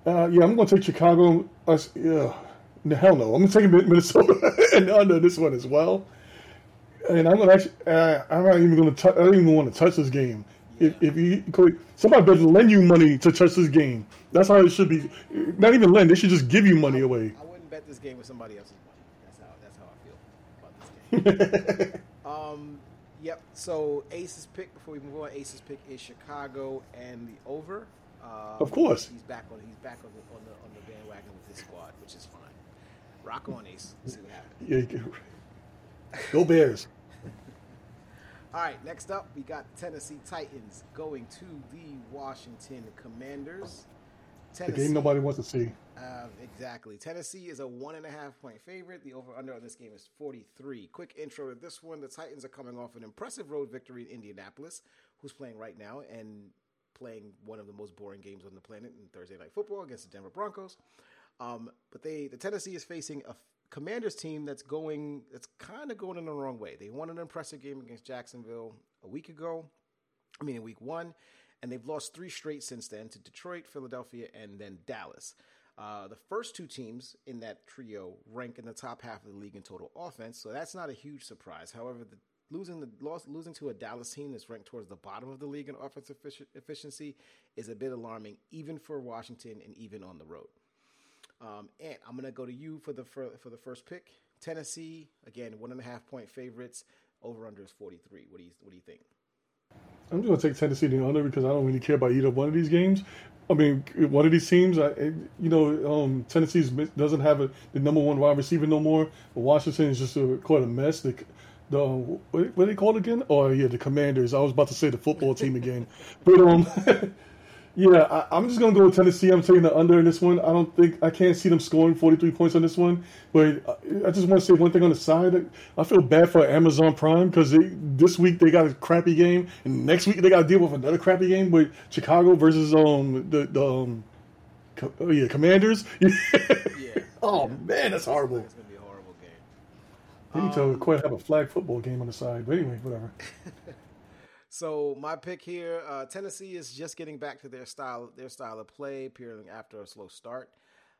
Uh, yeah, I'm going to take Chicago. Uh, yeah, hell no. I'm going to take Minnesota [laughs] and under this one as well. And I'm to actually. Uh, I'm not even going to. I don't even want to touch this game if, if you somebody better lend you money to touch this game. That's how it should be. Not even lend; they should just give you money away. I wouldn't bet this game with somebody else's money. That's how that's how I feel about this game. [laughs] um, yep. So Ace's pick before we move on. Ace's pick is Chicago and the over. Uh, of course, he's back on. He's back on the on the, on the bandwagon with his squad, which is fine. Rock on, Ace. See what happens. Yeah, go Bears. [laughs] All right, next up, we got Tennessee Titans going to the Washington Commanders. Tennessee, the game nobody wants to see. Uh, exactly. Tennessee is a one and a half point favorite. The over under on this game is 43. Quick intro to this one. The Titans are coming off an impressive road victory in Indianapolis, who's playing right now and playing one of the most boring games on the planet in Thursday Night Football against the Denver Broncos. Um, but they, the Tennessee is facing a Commanders team that's going that's kind of going in the wrong way. They won an impressive game against Jacksonville a week ago. I mean, in week one, and they've lost three straight since then to Detroit, Philadelphia, and then Dallas. Uh, the first two teams in that trio rank in the top half of the league in total offense, so that's not a huge surprise. However, the losing the loss losing to a Dallas team that's ranked towards the bottom of the league in offensive efficiency is a bit alarming, even for Washington and even on the road. Um, Ant, I'm to go to you for the for, for the first pick. Tennessee again, one and a half point favorites. Over under is 43. What do you what do you think? I'm just to take Tennessee to under because I don't really care about either one of these games. I mean, one of these teams, I, you know, um, Tennessee doesn't have a, the number one wide receiver no more. Washington is just a, quite a mess. The, the what, what they called again? Oh yeah, the Commanders. I was about to say the football team again, but um, [laughs] Yeah, I, am just gonna go with Tennessee. I'm taking the under in this one. I don't think I can't see them scoring 43 points on this one. But I just want to say one thing on the side. I feel bad for Amazon Prime because this week they got a crappy game, and next week they got to deal with another crappy game with Chicago versus um the, the um oh yeah Commanders. [laughs] yeah. Oh man, that's horrible. It's gonna be a horrible game. They need um, to quite have a flag football game on the side. But anyway, whatever. [laughs] So my pick here, uh, Tennessee is just getting back to their style, their style of play, appearing after a slow start.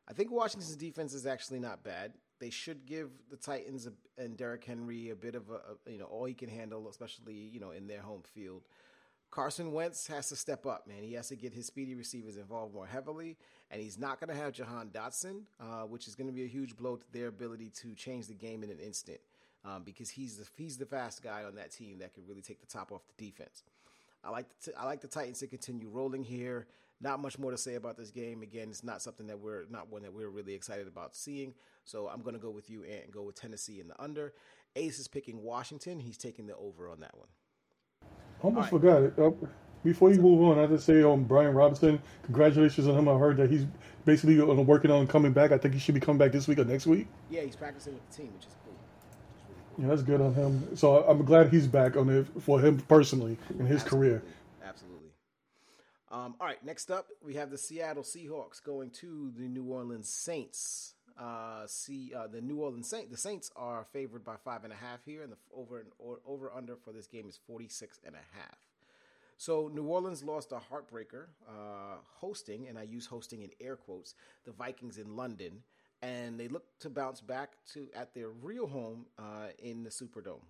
I think Washington's defense is actually not bad. They should give the Titans and Derrick Henry a bit of a, a, you know all he can handle, especially you know in their home field. Carson Wentz has to step up, man. He has to get his speedy receivers involved more heavily, and he's not going to have Jahan Dotson, uh, which is going to be a huge blow to their ability to change the game in an instant um, because he's the he's the fast guy on that team that can really take the top off the defense. I like the t- I like the Titans to continue rolling here. Not much more to say about this game. Again, it's not something that we're not one that we're really excited about seeing. So I'm going to go with you and go with Tennessee in the under. Ace is picking Washington. He's taking the over on that one. Almost forgot it. Oh, Before you move on, I just say um Brian Robinson, congratulations on him. I heard that he's basically working on coming back. I think he should be coming back this week or next week. Yeah, he's practicing with the team, which is. Yeah, that's good on him. So I'm glad he's back on it for him personally in his Absolutely. career. Absolutely. Um, all right, next up, we have the Seattle Seahawks going to the New Orleans Saints. Uh, see, uh, the New Orleans Saints. The Saints are favored by five and a half here, and the over and or, over under for this game is 46 and a half. So New Orleans lost a heartbreaker uh, hosting, and I use hosting in air quotes, the Vikings in London, and they look to bounce back to at their real home uh, in the Superdome.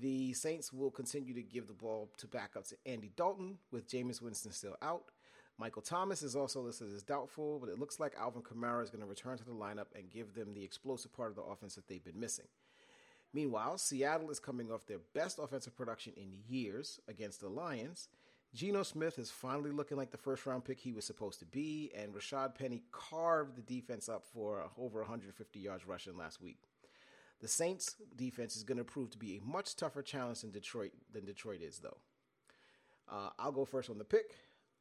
The Saints will continue to give the ball to backups to Andy Dalton with Jameis Winston still out. Michael Thomas is also listed as doubtful, but it looks like Alvin Kamara is going to return to the lineup and give them the explosive part of the offense that they've been missing. Meanwhile, Seattle is coming off their best offensive production in years against the Lions. Geno Smith is finally looking like the first round pick he was supposed to be, and Rashad Penny carved the defense up for over 150 yards rushing last week. The Saints defense is going to prove to be a much tougher challenge than Detroit than Detroit is, though. Uh, I'll go first on the pick.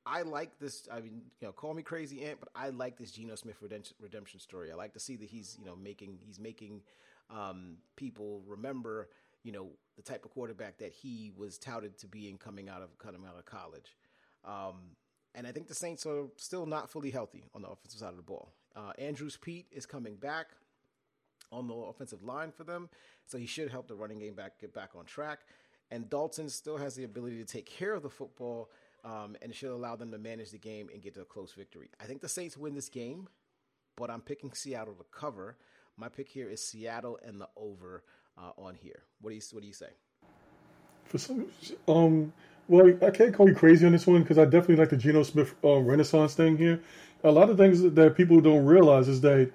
I like this. I mean, you know, call me crazy, Ant, but I like this Geno Smith redemption, story. I like to see that he's, you know, making he's making um, people remember, you know, the type of quarterback that he was touted to be in coming out of coming out of college. Um, and I think the Saints are still not fully healthy on the offensive side of the ball. Uh, Andrus Peat is coming back on the offensive line for them, so he should help the running game back get back on track. And Dalton still has the ability to take care of the football, um, and should allow them to manage the game and get to a close victory. I think the Saints win this game, but I'm picking Seattle to cover. My pick here is Seattle and the over uh, on here. What do you What do you say? For some, um, well, I can't call you crazy on this one because I definitely like the Geno Smith uh, Renaissance thing here. A lot of things that people don't realize is that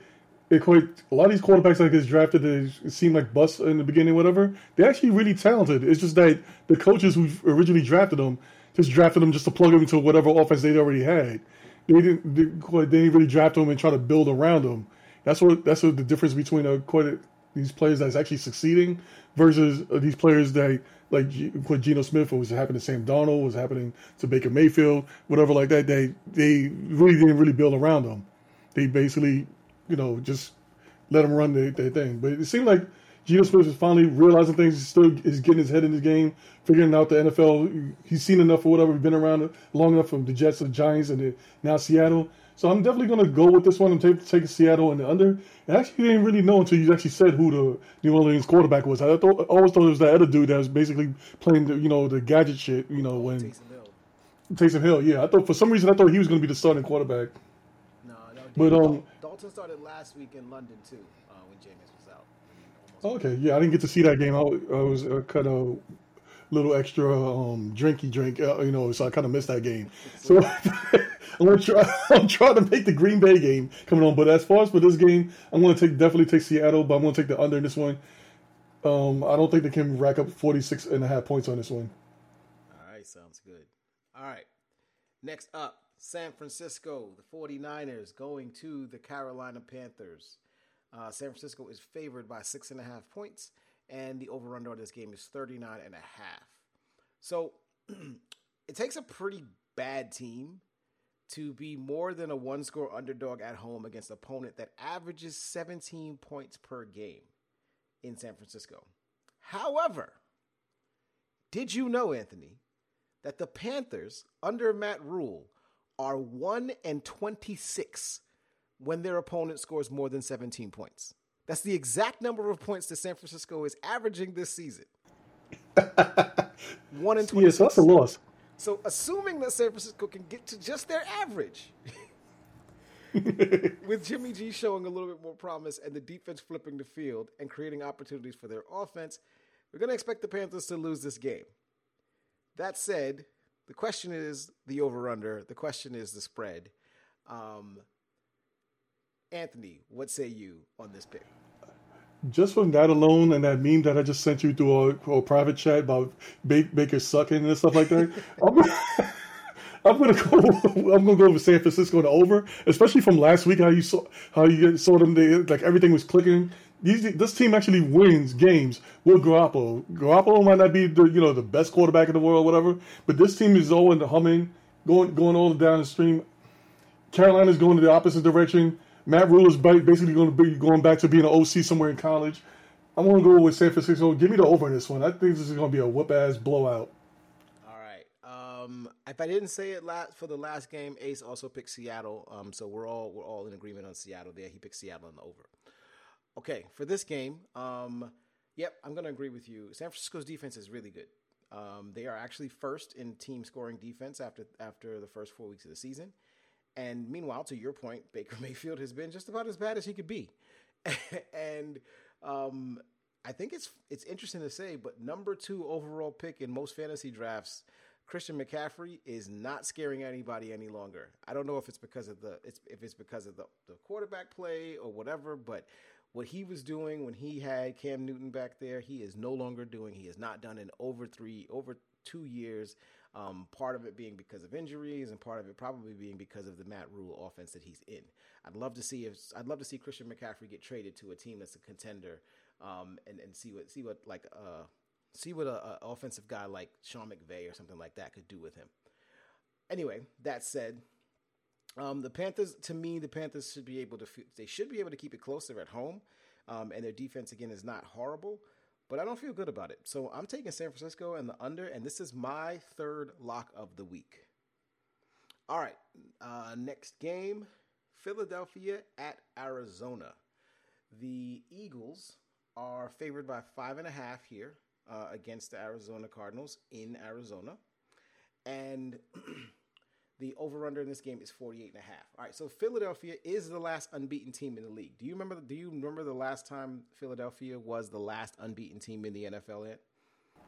it quite a lot of these quarterbacks that gets drafted they seem like busts in the beginning, whatever. They're actually really talented. It's just that the coaches who originally drafted them just drafted them just to plug them into whatever offense they already had. They didn't they, they didn't really draft them and try to build around them. That's what that's what the difference between a quite these players that's actually succeeding versus uh, these players that like what Geno Smith was happening to Sam Darnold, was happening to Baker Mayfield, whatever like that. They they really didn't really build around them. They basically you know just let them run their, their thing. But it seemed like Geno Smith is finally realizing things. He's still is getting his head in the game, figuring out the NFL. He's seen enough or whatever. He's Been around long enough from the Jets, the Giants, and the, now Seattle. So I'm definitely going to go with this one and take, take Seattle in the under. I actually didn't really know until you actually said who the New Orleans quarterback was. I thought, I always thought it was that other dude that was basically playing the you know the gadget shit. You know when Taysom Hill. Taysom Hill. Yeah, I thought for some reason I thought he was going to be the starting quarterback. No, no. But, um, Dalton started last week in London too uh, when Jameis was out. Okay, yeah, I didn't get to see that game. I, I was uh, kind of little extra um, drinky drink, uh, you know, so I kind of missed that game. So [laughs] I'm gonna try. [laughs] I'm trying to make the Green Bay game coming on. But as far as for this game, I'm going to take definitely take Seattle, but I'm going to take the under in this one. Um, I don't think they can rack up 46 and a half points on this one. All right, sounds good. All right. Next up, San Francisco, the 49ers going to the Carolina Panthers. Uh, San Francisco is favored by six and a half points, and the over under on this game is 39 and a half. So [clears throat] it takes a pretty bad team to be more than a one score underdog at home against an opponent that averages 17 points per game in San Francisco. However, did you know, Anthony, that the Panthers under Matt Rhule are 1 and 26 when their opponent scores more than 17 points? That's the exact number of points that San Francisco is averaging this season. [laughs] 1 and 26. Yeah, so that's a loss. So, assuming that San Francisco can get to just their average, [laughs] with Jimmy G showing a little bit more promise and the defense flipping the field and creating opportunities for their offense, we're going to expect the Panthers to lose this game. That said, the question is the over under, the question is the spread. Um, Anthony, what say you on this pick? Just from that alone and that meme that I just sent you through a, a private chat about ba- Baker sucking and stuff like that, [laughs] I'm, [laughs] I'm gonna go. I'm gonna go with San Francisco and over, especially from last week. How you saw how you saw them. They like everything was clicking. these, this team actually wins games with Garoppolo. Garoppolo might not be the you know the best quarterback in the world, whatever, but this team is all in the humming, going going all down the stream. Carolina's going in the opposite direction. Matt Rhule is basically going to be going back to being an OC somewhere in college. I'm going to go with San Francisco. Give me the over in this one. I think this is going to be a whoop ass blowout. All right. Um, if I didn't say it last for the last game, Ace also picked Seattle. Um, so we're all we're all in agreement on Seattle there. He picked Seattle on the over. Okay, for this game, um, yep, I'm going to agree with you. San Francisco's defense is really good. Um, they are actually first in team scoring defense after after the first four weeks of the season. And meanwhile, to your point, Baker [laughs] Mayfield has been just about as bad as he could be. [laughs] and um, I think it's it's interesting to say, but number two overall pick in most fantasy drafts, Christian McCaffrey is not scaring anybody any longer. I don't know if it's because of the it's, if it's because of the, the quarterback play or whatever, but what he was doing when he had Cam Newton back there, he is no longer doing. He has not done in over three over two years. Um, part of it being because of injuries, and part of it probably being because of the Matt Rhule offense that he's in. I'd love to see if I'd love to see Christian McCaffrey get traded to a team that's a contender, um, and and see what see what like uh see what a, a offensive guy like Sean McVay or something like that could do with him. Anyway, that said, um, the Panthers, to me, the Panthers should be able to they should be able to keep it closer at home, um, and their defense again is not horrible but I don't feel good about it. So I'm taking San Francisco and the under, and this is my third lock of the week. All right, uh, next game Philadelphia at Arizona. The Eagles are favored by five and a half here uh, against the Arizona Cardinals in Arizona. And [clears throat] The over under in this game is 48 and a half. All right, so Philadelphia is the last unbeaten team in the league. Do you remember do you remember the last time Philadelphia was the last unbeaten team in the NFL yet?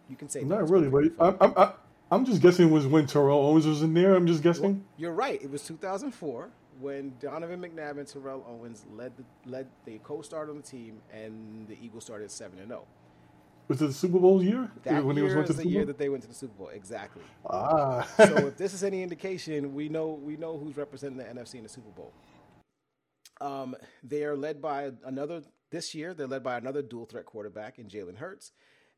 You can say Not really, but I'm, I'm, I'm just guessing it was when Terrell Owens was in there. I'm just guessing. Well, you're right. It was 2004 when Donovan McNabb and Terrell Owens led the led they co-starred on the team and the Eagles started 7 and 0. Was it the Super Bowl year? That when year was the, the year that they went to the Super Bowl. Exactly. Ah. so [laughs] if this is any indication, we know we know who's representing the NFC in the Super Bowl. Um, they are led by another this year. They're led by another dual threat quarterback in Jalen Hurts,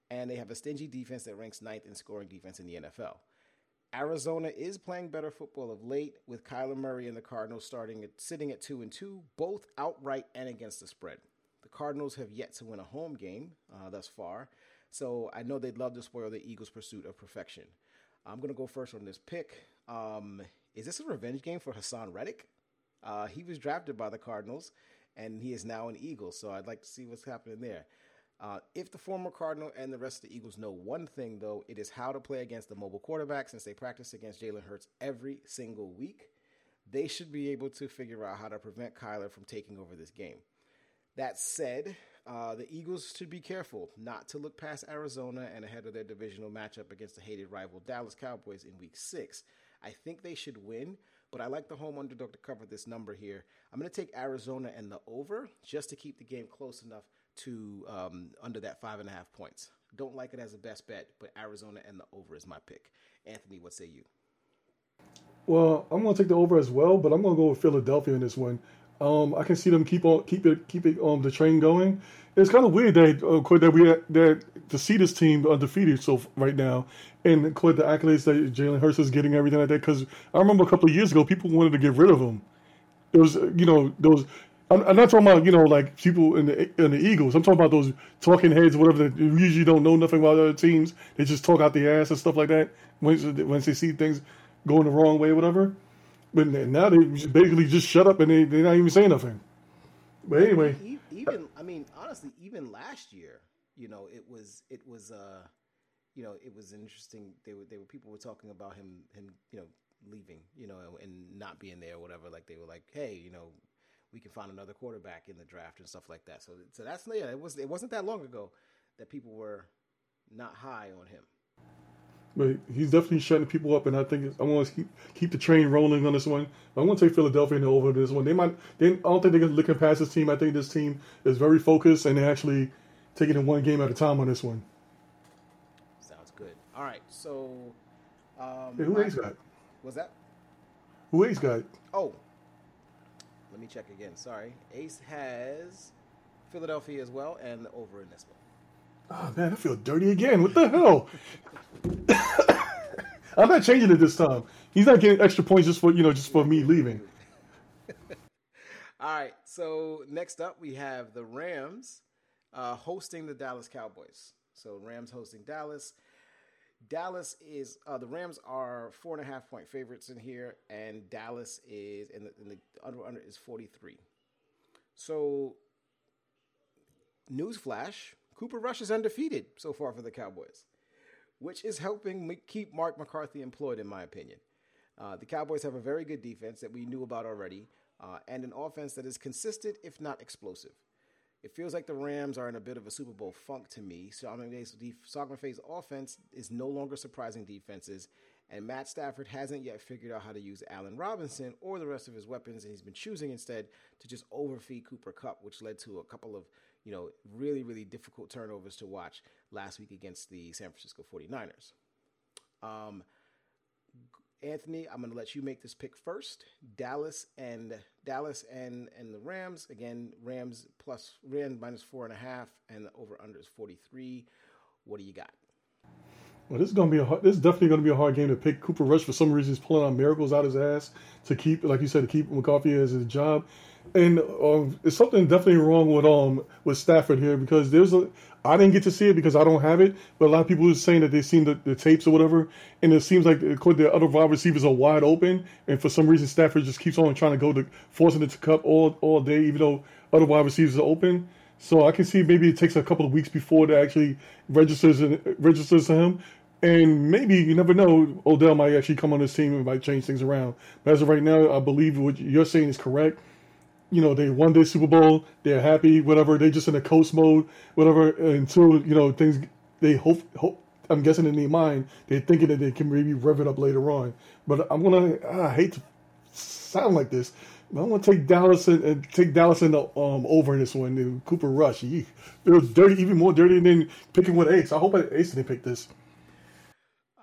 and they have a stingy defense that ranks ninth in scoring defense in the NFL. Arizona is playing better football of late, with Kyler Murray and the Cardinals starting at, sitting at two and two, both outright and against the spread. The Cardinals have yet to win a home game uh, thus far, so I know they'd love to spoil the Eagles' pursuit of perfection. I'm going to go first on this pick. Um, is this a revenge game for Haason Reddick? Uh, he was drafted by the Cardinals, and he is now an Eagle, so I'd like to see what's happening there. Uh, if the former Cardinal and the rest of the Eagles know one thing, though, it is how to play against the mobile quarterback since they practice against Jalen Hurts every single week. They should be able to figure out how to prevent Kyler from taking over this game. That said, uh, the Eagles should be careful not to look past Arizona and ahead of their divisional matchup against the hated rival Dallas Cowboys in week six. I think they should win, but I like the home underdog to cover this number here. I'm going to take Arizona and the over just to keep the game close enough to um, under that five and a half points. Don't like it as a best bet, but Arizona and the over is my pick. Anthony, what say you? Well, I'm going to take the over as well, but I'm going to go with Philadelphia in this one. Um, I can see them keep on keep it keep it um the train going. It's kind of weird that uh, that we that to see this team undefeated so right now, and of the accolades that Jalen Hurts is getting everything like that. Because I remember a couple of years ago, people wanted to get rid of him. There was you know those. I'm, I'm not talking about you know like people in the in the Eagles. I'm talking about those talking heads, whatever. That usually don't know nothing about other teams. They just talk out the ass and stuff like that. Once once they see things going the wrong way, whatever. But now they basically just shut up and they, they're not even saying nothing. But anyway, even I mean, honestly, even last year, you know, it was it was uh, you know, it was interesting. They were they were people were talking about him him you know leaving, you know, and not being there or whatever. Like they were like, hey, you know, we can find another quarterback in the draft and stuff like that. So so that's yeah, it was it wasn't that long ago that people were not high on him. But he's definitely shutting people up, and I think I want to keep, keep the train rolling on this one. I'm going to take Philadelphia in the over this one. They might. They, I don't think they're looking past this team. I think this team is very focused, and they're actually taking it one game at a time on this one. Sounds good. All right, so um, hey, who Ace got? Was that? Who Ace got? Oh, let me check again. Sorry, Ace has Philadelphia as well, and the over in this one. Oh man, I feel dirty again. What the hell? [laughs] I'm not changing it this time. He's not getting extra points just for you know just for me leaving. [laughs] All right. So next up, we have the Rams uh, hosting the Dallas Cowboys. So Rams hosting Dallas. Dallas is uh, the Rams are four and a half point favorites in here, and Dallas is in the, the under under is forty three. So, newsflash: Cooper Rush is undefeated so far for the Cowboys, which is helping keep Mark McCarthy employed, in my opinion. Uh, the Cowboys have a very good defense that we knew about already, uh, and an offense that is consistent, if not explosive. It feels like the Rams are in a bit of a Super Bowl funk to me. So Sean McVay's offense is no longer surprising defenses, and Matt Stafford hasn't yet figured out how to use Allen Robinson or the rest of his weapons, and he's been choosing instead to just overfeed Cooper Kupp, which led to a couple of you know really really difficult turnovers to watch last week against the San Francisco 49ers. Um, Anthony, I'm going to let you make this pick first. Dallas and Dallas and and the Rams again. Rams plus Rams minus four and a half, and the over under is 43. What do you got? Well, this is gonna be a hard, this is definitely gonna be a hard game to pick. Cooper Rush for some reason is pulling out miracles out his ass to keep, like you said, to keep McCarthy as his job. And um, it's something definitely wrong with um with Stafford here because there's a I didn't get to see it because I don't have it, but a lot of people are saying that they've seen the, the tapes or whatever, and it seems like the other wide receivers are wide open, and for some reason Stafford just keeps on trying to go to forcing it to Kupp all all day, even though other wide receivers are open. So I can see maybe it takes a couple of weeks before it actually registers and registers to him. And maybe you never know, Odell might actually come on this team and might change things around. But as of right now, I believe what you're saying is correct you know, they won their Super Bowl, they're happy, whatever. They're just in a coast mode, whatever. Until you know things, they hope. hope I'm guessing in their mind, they're thinking that they can maybe rev it up later on. But I'm gonna. I hate to sound like this, but I'm gonna take Dallas and, and take Dallas in the um over in this one. Cooper Rush, it was dirty, even more dirty than picking with Ace. I hope Ace didn't pick this.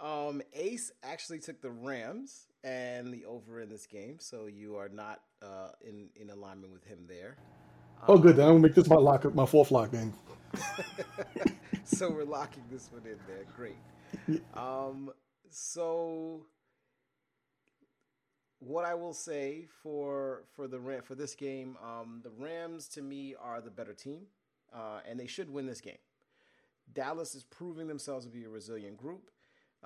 Um, Ace actually took the Rams and the over in this game, so you are not uh, in in alignment with him there. Oh, good. Then I'm gonna make this my lock, my fourth lock then. [laughs] so we're locking this one in there. Great. Um, so what I will say for for the for this game, um, the Rams to me are the better team, uh, and they should win this game. Dallas is proving themselves to be a resilient group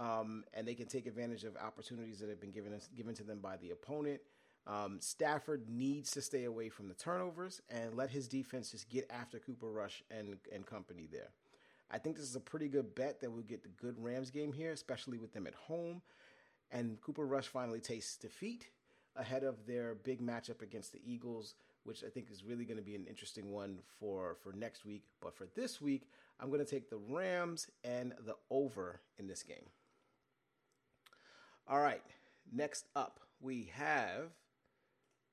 um, and they can take advantage of opportunities that have been given given to them by the opponent. Um, Stafford needs to stay away from the turnovers and let his defense just get after Cooper Rush and and company there. I think this is a pretty good bet that we'll get the good Rams game here, especially with them at home. And Cooper Rush finally tastes defeat ahead of their big matchup against the Eagles, which I think is really going to be an interesting one for, for next week. But for this week, I'm going to take the Rams and the over in this game. All right. Next up, we have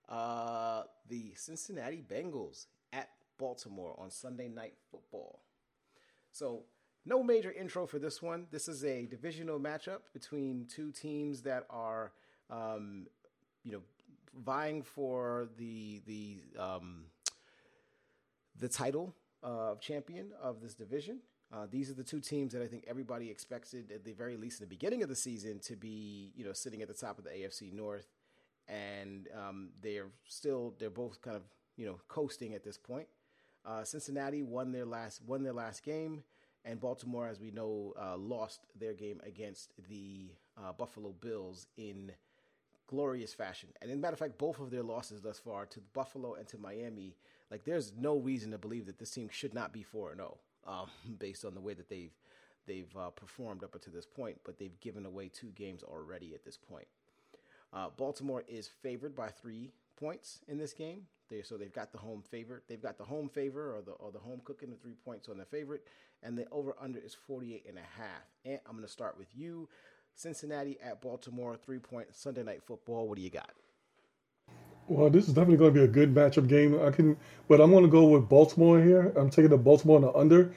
uh, the Cincinnati Bengals at Baltimore on Sunday Night Football. So, no major intro for this one. This is a divisional matchup between two teams that are, um, you know, vying for the the um, the title of champion of this division. Uh, these are the two teams that I think everybody expected, at the very least in the beginning of the season, to be you know sitting at the top of the AFC North, and um, they're still they're both kind of you know coasting at this point. Uh, Cincinnati won their last won their last game, and Baltimore, as we know, uh, lost their game against the uh, Buffalo Bills in glorious fashion. And in matter of fact, both of their losses thus far to Buffalo and to Miami, like there's no reason to believe that this team should not be four and zero. Um, [laughs] based on the way that they've they've uh, performed up until this point, but they've given away two games already at this point. Uh, Baltimore is favored by three points in this game. They, so they've got the home favorite. They've got the home favor or the or the home cooking the three points on the favorite, and the over under is 48 and a half. And I'm going to start with you, Cincinnati at Baltimore, three point Sunday night football. What do you got? Well, this is definitely going to be a good matchup game. I can, but I'm going to go with Baltimore here. I'm taking the Baltimore on the under.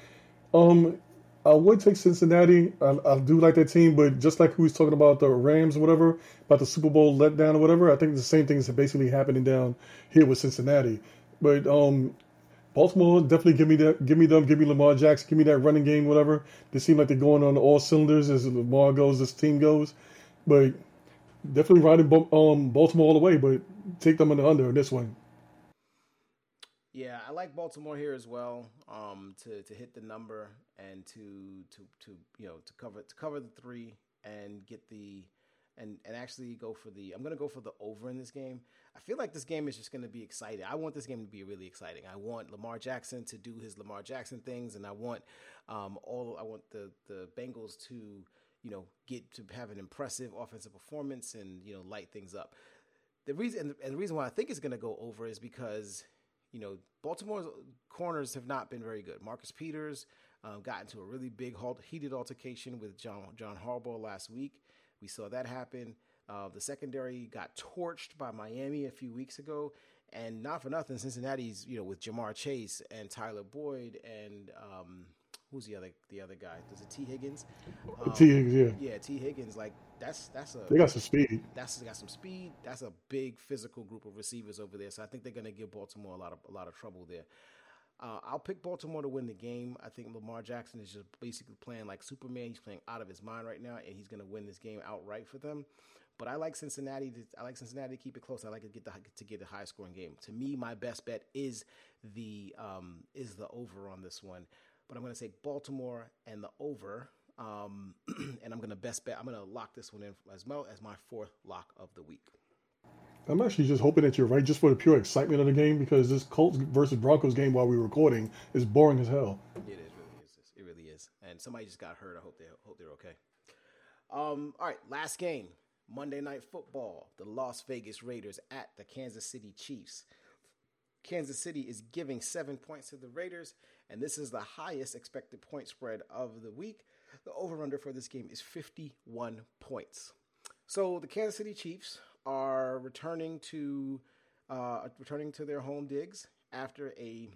Um, I would take Cincinnati. I, I do like that team, but just like who was talking about the Rams or whatever, about the Super Bowl letdown or whatever, I think the same thing is basically happening down here with Cincinnati. But um, Baltimore definitely give me that, give me them, give me Lamar Jackson, give me that running game, whatever. They seem like they're going on all cylinders as Lamar goes, this team goes, but definitely riding um, Baltimore all the way. But take them on the under in this one. Yeah, I like Baltimore here as well. Um, to to hit the number and to to to you know to cover to cover the three and get the and and actually go for the I'm to go for the over in this game. I feel like this game is just to be exciting. I want this game to be really exciting. I want Lamar Jackson to do his Lamar Jackson things, and I want um, all I want the the Bengals to you know get to have an impressive offensive performance and you know light things up. The reason and the reason why I think it's going to go over is because you know Baltimore's corners have not been very good. Marcus Peters um, got into a really big heated altercation with John John Harbaugh last week. We saw that happen. Uh, the secondary got torched by Miami a few weeks ago, and not for nothing, Cincinnati's you know with Ja'Marr Chase and Tyler Boyd and um, who's the other the other guy? Does it Tee Higgins? Um, Tee Higgins, yeah, yeah, Tee Higgins. Like that's that's a they got some speed. That's they got some speed. That's a big physical group of receivers over there. So I think they're going to give Baltimore a lot of a lot of trouble there. Uh, I'll pick Baltimore to win the game. I think Lamar Jackson is just basically playing like Superman. He's playing out of his mind right now, and he's going to win this game outright for them. But I like Cincinnati. To, I like Cincinnati to keep it close. I like to get the to get a high scoring game. To me, my best bet is the um, is the over on this one. But I'm going to say Baltimore and the over. Um, [clears throat] and I'm going to best bet. I'm going to lock this one in as well as my fourth lock of the week. I'm actually just hoping that you're right, just for the pure excitement of the game, because this Colts versus Broncos game while we're recording is boring as hell. It is really is. It really is. And somebody just got hurt. I hope they hope they're okay. Um, all right, last game, Monday Night Football. The Las Vegas Raiders at the Kansas City Chiefs. Kansas City is giving seven points to the Raiders, and this is the highest expected point spread of the week. The over under for this game is 51 points. So the Kansas City Chiefs are returning to uh, returning to their home digs after a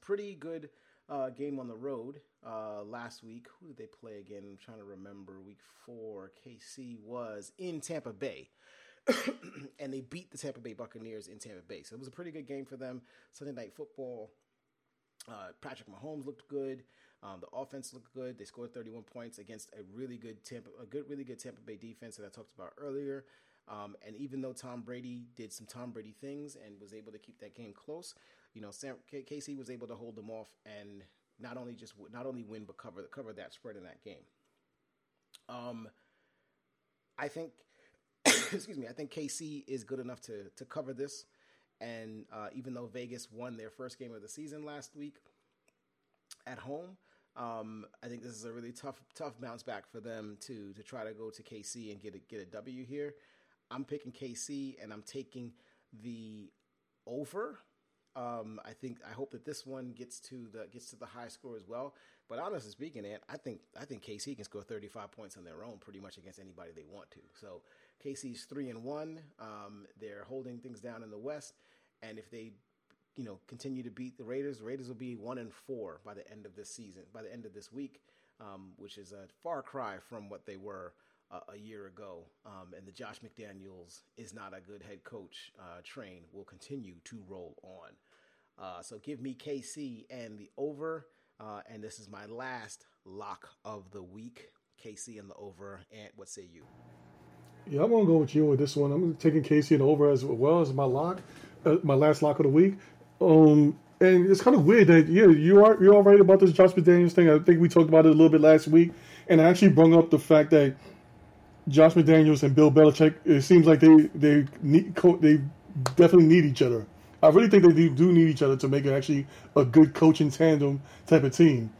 pretty good uh, game on the road uh, last week. Who did they play again? I'm trying to remember. Week four, KC was in Tampa Bay. [coughs] and they beat the Tampa Bay Buccaneers in Tampa Bay. So it was a pretty good game for them. Sunday night football. Uh, Patrick Mahomes looked good. Um, the offense looked good. They scored 31 points against a really good Tampa, a good, really good Tampa Bay defense that I talked about earlier. Um, and even though Tom Brady did some Tom Brady things and was able to keep that game close, you know, Sam, KC was able to hold them off and not only just not only win but cover cover that spread in that game. Um, I think, [coughs] excuse me, I think KC is good enough to to cover this. And uh, even though Vegas won their first game of the season last week at home, um, I think this is a really tough tough bounce back for them to to try to go to KC and get a, get a W here. I'm picking KC and I'm taking the over. Um, I think I hope that this one gets to the gets to the high score as well. But honestly speaking, Ant, I think I think KC can score 35 points on their own pretty much against anybody they want to. So KC's three and one. Um, they're holding things down in the West, and if they you know continue to beat the Raiders, the Raiders will be one and four by the end of this season, by the end of this week, um, which is a far cry from what they were uh, a year ago, um, and the Josh McDaniels is not a good head coach uh, train will continue to roll on. Uh, so give me KC and the over, uh, and this is my last lock of the week. KC and the over. And what say you? Yeah, I'm gonna go with you with this one. I'm taking KC and over as well as my lock, uh, my last lock of the week. Um, and it's kind of weird that yeah, you are you're all right about this Josh McDaniels thing. I think we talked about it a little bit last week, and I actually brought up the fact that Josh McDaniels and Bill Belichick, it seems like they they need they definitely need each other. I really think they do need each other to make it actually a good coaching tandem type of team.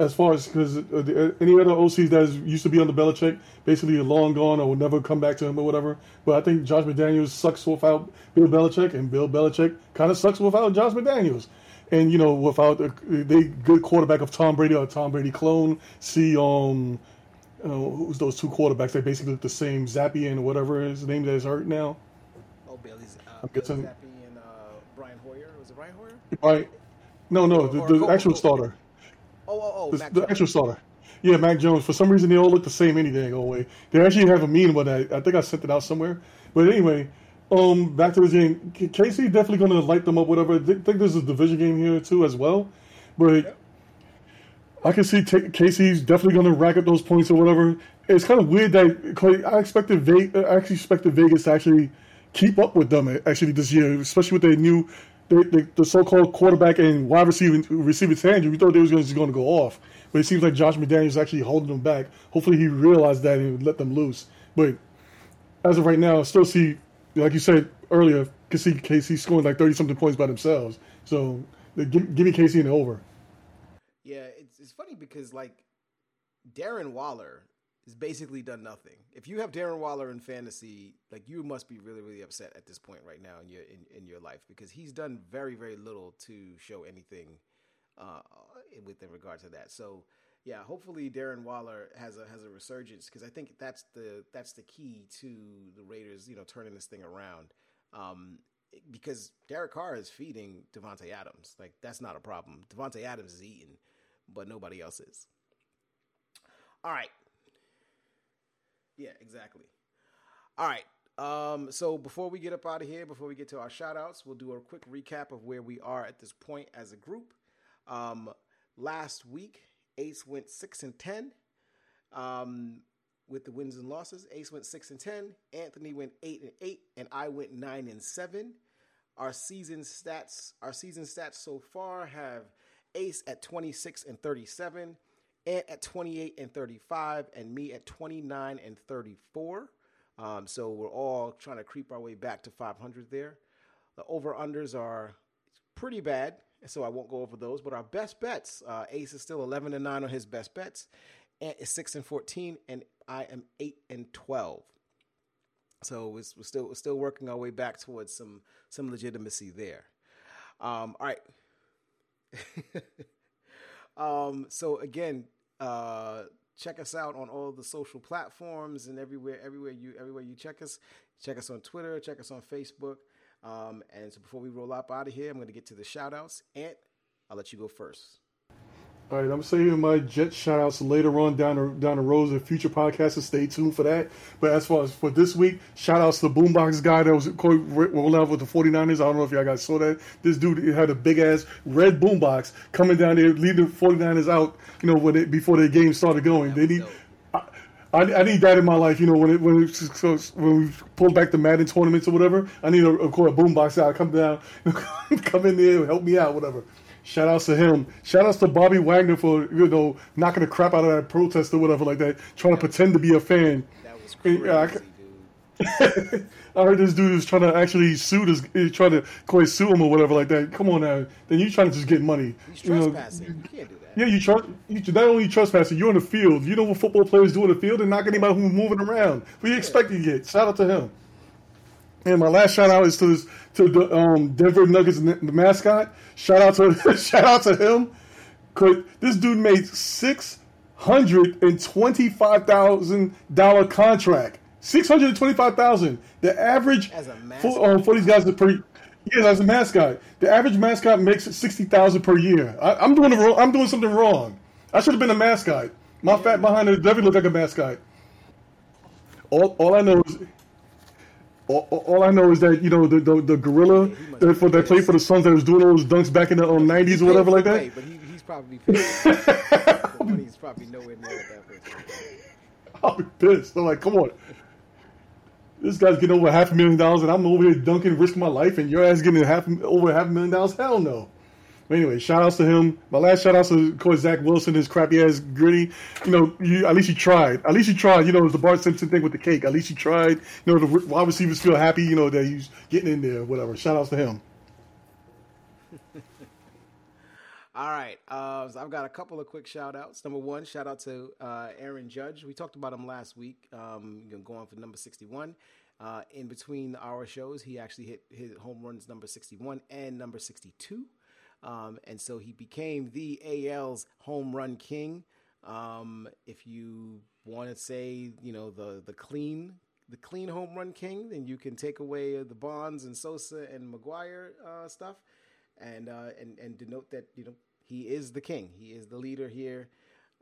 As far as because uh, uh, any other OCs that used to be on under Belichick, basically long gone or will never come back to him or whatever. But I think Josh McDaniels sucks without Bill Belichick, and Bill Belichick kind of sucks without Josh McDaniels. And you know, without a, they good quarterback of Tom Brady or Tom Brady clone, see um uh, who's those two quarterbacks? They basically look the same. Zappe and whatever his name that is hurt now. Oh, Bailey's. Uh, I'm guessing. Zappe and uh, Brian Hoyer. Was it Brian Hoyer? Right. No, no, the, the Cole, actual starter. Oh, oh, oh. The, the actual starter. Yeah, Mac Jones. For some reason, they all look the same any dang old way. They actually have a meme about that. I think I sent it out somewhere. But anyway, Um, back to the game. KC definitely going to light them up. Whatever. I think there's a division game here too as well, but I can see t- KC's definitely going to rack up those points or whatever. It's kind of weird that I expected Ve- I actually expected Vegas to actually keep up with them actually this year, especially with their new the, the, the so-called quarterback and wide receiver receiver tangent. We thought they was just going to go off, but it seems like Josh McDaniels is actually holding them back. Hopefully, he realized that and let them loose. But as of right now, I still see, like you said earlier, can see KC scoring like thirty something points by themselves. So give, give me in the over. Yeah, it's it's funny because like Darren Waller has basically done nothing. If you have Darren Waller in fantasy, like you must be really, really upset at this point right now in your in, in your life because he's done very, very little to show anything uh, with in regard to that. So yeah, hopefully Darren Waller has a has a resurgence because I think that's the that's the key to the Raiders, you know, turning this thing around. Um, because Derek Carr is feeding Davante Adams, like that's not a problem. Davante Adams is eating, but nobody else is. All right, yeah, exactly. All right. Um, so before we get up out of here, before we get to our shout outs, we'll do a quick recap of where we are at this point as a group. Um, last week, Ace went six and ten. Um, with the wins and losses, Ace went six and ten. Anthony went eight and eight, and I went nine and seven. Our season stats, our season stats so far have Ace at twenty six and thirty seven. Ant at 28 and 35, and me at 29 and 34. Um, so we're all trying to creep our way back to 500 there. The over unders are pretty bad, so I won't go over those. But our best bets, uh, Ace is still 11 and 9 on his best bets. Ant is 6 and 14, and I am 8 and 12. So we're, still we're still working our way back towards some some legitimacy there. Um, all right. [laughs] um, so again, uh, check us out on all the social platforms and everywhere, everywhere you, everywhere you check us. Check us on Twitter. Check us on Facebook. Um, and so before we roll up out of here, I'm going to get to the shout outs. Ant, I'll let you go first. All right, I'm saving my jet shout outs later on down the, down the road of future podcasts, so stay tuned for that. But as far as for this week, shout outs to the Boombox guy that was rolling out with the 49ers. I don't know if y'all guys saw that. This dude had a big ass red boombox coming down there, leading the 49ers out, you know, when it, before the game started going. They need. I, I, need that in my life, you know. When it, when it, so when we pull back the Madden tournaments or whatever, I need a, a, a boombox out. Come down, [laughs] come in there, help me out, whatever. Shout outs to him. Shout outs to Bobby Wagner for you know knocking the crap out of that protest or whatever like that, trying to pretend to be a fan. That was crazy, [laughs] I, heard this dude is trying to actually sue this, trying to quite sue him or whatever like that. Come on now, then you trying to just get money. He's trespassing. You, know, you can't do that. Yeah, you trust. You not only trespassing, you're in the field. You know what football players do in the field and knock anybody who's moving around. What you expect to get? Shout out to him. And my last shout out is to this, to the um, Denver Nuggets the mascot. Shout out to [laughs] shout out to him. This dude made six hundred and twenty five thousand dollar contract. Six hundred and twenty five thousand. The average for, um, for these guys is pretty. Yes, as a mascot, the average mascot makes sixty thousand per year. I, am doing wrong. I'm doing something wrong. I should have been a mascot. My fat behind it definitely look like a mascot. All, all I know is all, all, I know is that you know the the, the gorilla that for that played for the Suns that was doing all those dunks back in the um, '90s or whatever like that. but he, he's probably money's probably nowhere near that. [laughs] I'll be pissed. I'm like, come on. This guy's getting over half a million dollars, and I'm over here dunking, risking my life, and your ass getting half over half a million dollars. Hell no. But anyway, shout outs to him. My last shout outs to of course Zach Wilson, his crappy ass griddy. You know, you, at least you tried. At least you tried. You know, it was the Bart Simpson thing with the cake. At least you tried. You know, the wide receivers feel happy. You know that he's getting in there. Whatever. Shout outs to him. [laughs] All right. Uh, so I've got a couple of quick shout outs. Number one, shout out to uh, Aaron Judge. We talked about him last week. Um, going for number 61. Uh, in between our shows, he actually hit his home runs number 61 and number 62. Um, and so he became the AL's home run king. Um, if you want to say, you know, the the clean the clean home run king, then you can take away the Bonds and Sosa and McGwire uh, stuff, and uh, and and denote that you know he is the king. He is the leader here.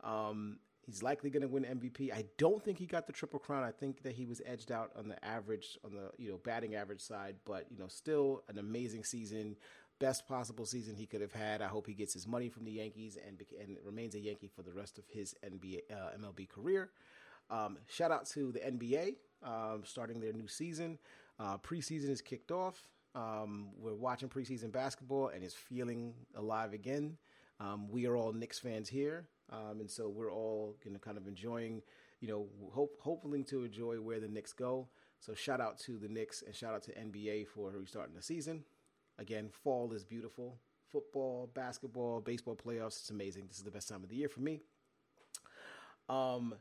Um, He's likely going to win MVP. I don't think he got the triple crown. I think that he was edged out on the average, on the you know batting average side, but you know still an amazing season, best possible season he could have had. I hope he gets his money from the Yankees and and remains a Yankee for the rest of his NBA uh, MLB career. Um, shout out to the NBA um, starting their new season. Uh, preseason is kicked off. Um, we're watching preseason basketball and it's feeling alive again. Um, we are all Knicks fans here, um, and so we're all you know kind of enjoying, you know, hope to enjoy where the Knicks go. So shout out to the Knicks and shout out to NBA for restarting the season. Again, fall is beautiful. Football, basketball, baseball playoffs. It's amazing. This is the best time of the year for me. Um,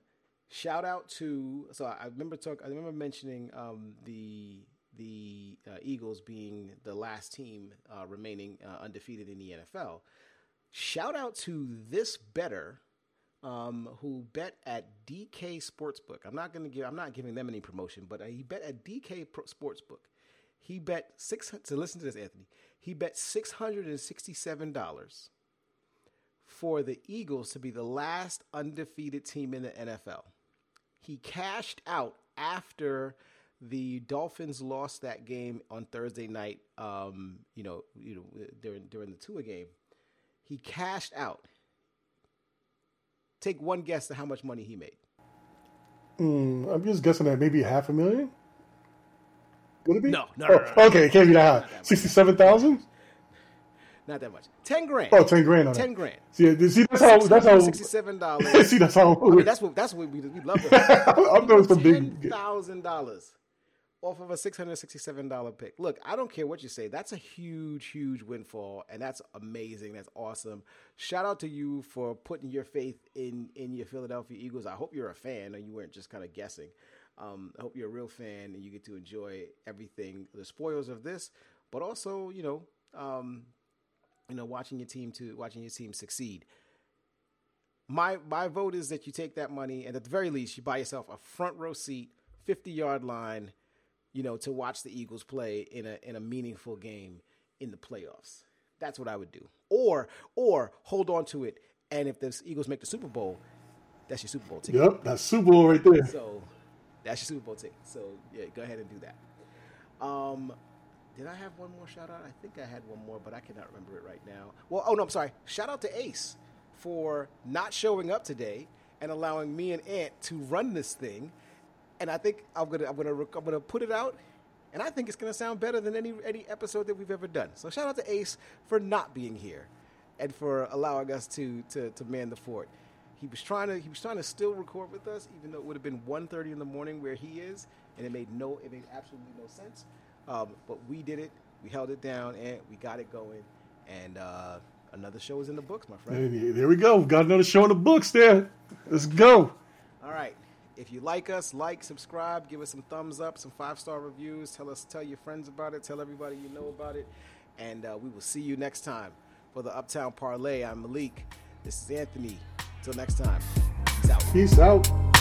shout out to so I remember talk. I remember mentioning um, the the uh, Eagles being the last team uh, remaining uh, undefeated in the NFL. Shout out to this better um, who bet at DK Sportsbook. I'm not going to give. I'm not giving them any promotion, but he bet at DK Sportsbook. He bet six. To listen to this, Anthony. He bet six hundred and sixty-seven dollars for the Eagles to be the last undefeated team in the NFL. He cashed out after the Dolphins lost that game on Thursday night. Um, you know, you know during during the Tua game, he cashed out. Take one guess to how much money he made. Mm, I'm just guessing at maybe half a million. Would it be? No, no, oh, no, no, Okay, it can't be that high. Sixty-seven thousand. Not that much. Ten grand. Oh, 10 grand Ten that. grand. See, see that's how that's how. sixty-seven dollars. [laughs] see, that's how. I mean, that's what that's what we we love. [laughs] I'm doing some Ten big. thousand dollars off of a six hundred sixty-seven dollar pick. Look, I don't care what you say. That's a huge, huge windfall, and that's amazing. That's awesome. Shout out to you for putting your faith in in your Philadelphia Eagles. I hope you're a fan, and you weren't just kind of guessing. Um, I hope you're a real fan, and you get to enjoy everything, the spoils of this, but also, you know, um, you know, watching your team to watching your team succeed. My my vote is that you take that money and at the very least you buy yourself a front row seat, fifty yard line, you know, to watch the Eagles play in a in a meaningful game in the playoffs. That's what I would do. Or or hold on to it, and if the Eagles make the Super Bowl, that's your Super Bowl ticket. Yep, that's Super Bowl right there. So that's your Super Bowl ticket. So yeah, go ahead and do that. Um, did I have one more shout out? I think I had one more, but I cannot remember it right now. Well, oh no, I'm sorry. Shout out to Ace for not showing up today and allowing me and Ant to run this thing. And I think I'm gonna I'm gonna I'm gonna put it out, and I think it's gonna sound better than any any episode that we've ever done. So shout out to Ace for not being here, and for allowing us to to to man the fort. He was trying to he was trying to still record with us, even though it would have been 1.30 in the morning where he is, and it made no it made absolutely no sense. Um, but we did it. We held it down, and we got it going. And uh, another show is in the books, my friend. There we go. We've got another show in the books there. Let's go. All right. If you like us, like, subscribe, give us some thumbs up, some five star reviews. Tell us, tell your friends about it. Tell everybody you know about it. And uh, we will see you next time for the Uptown Parlay. I'm Malik. This is Anthony. Until next time. Peace out. Peace out.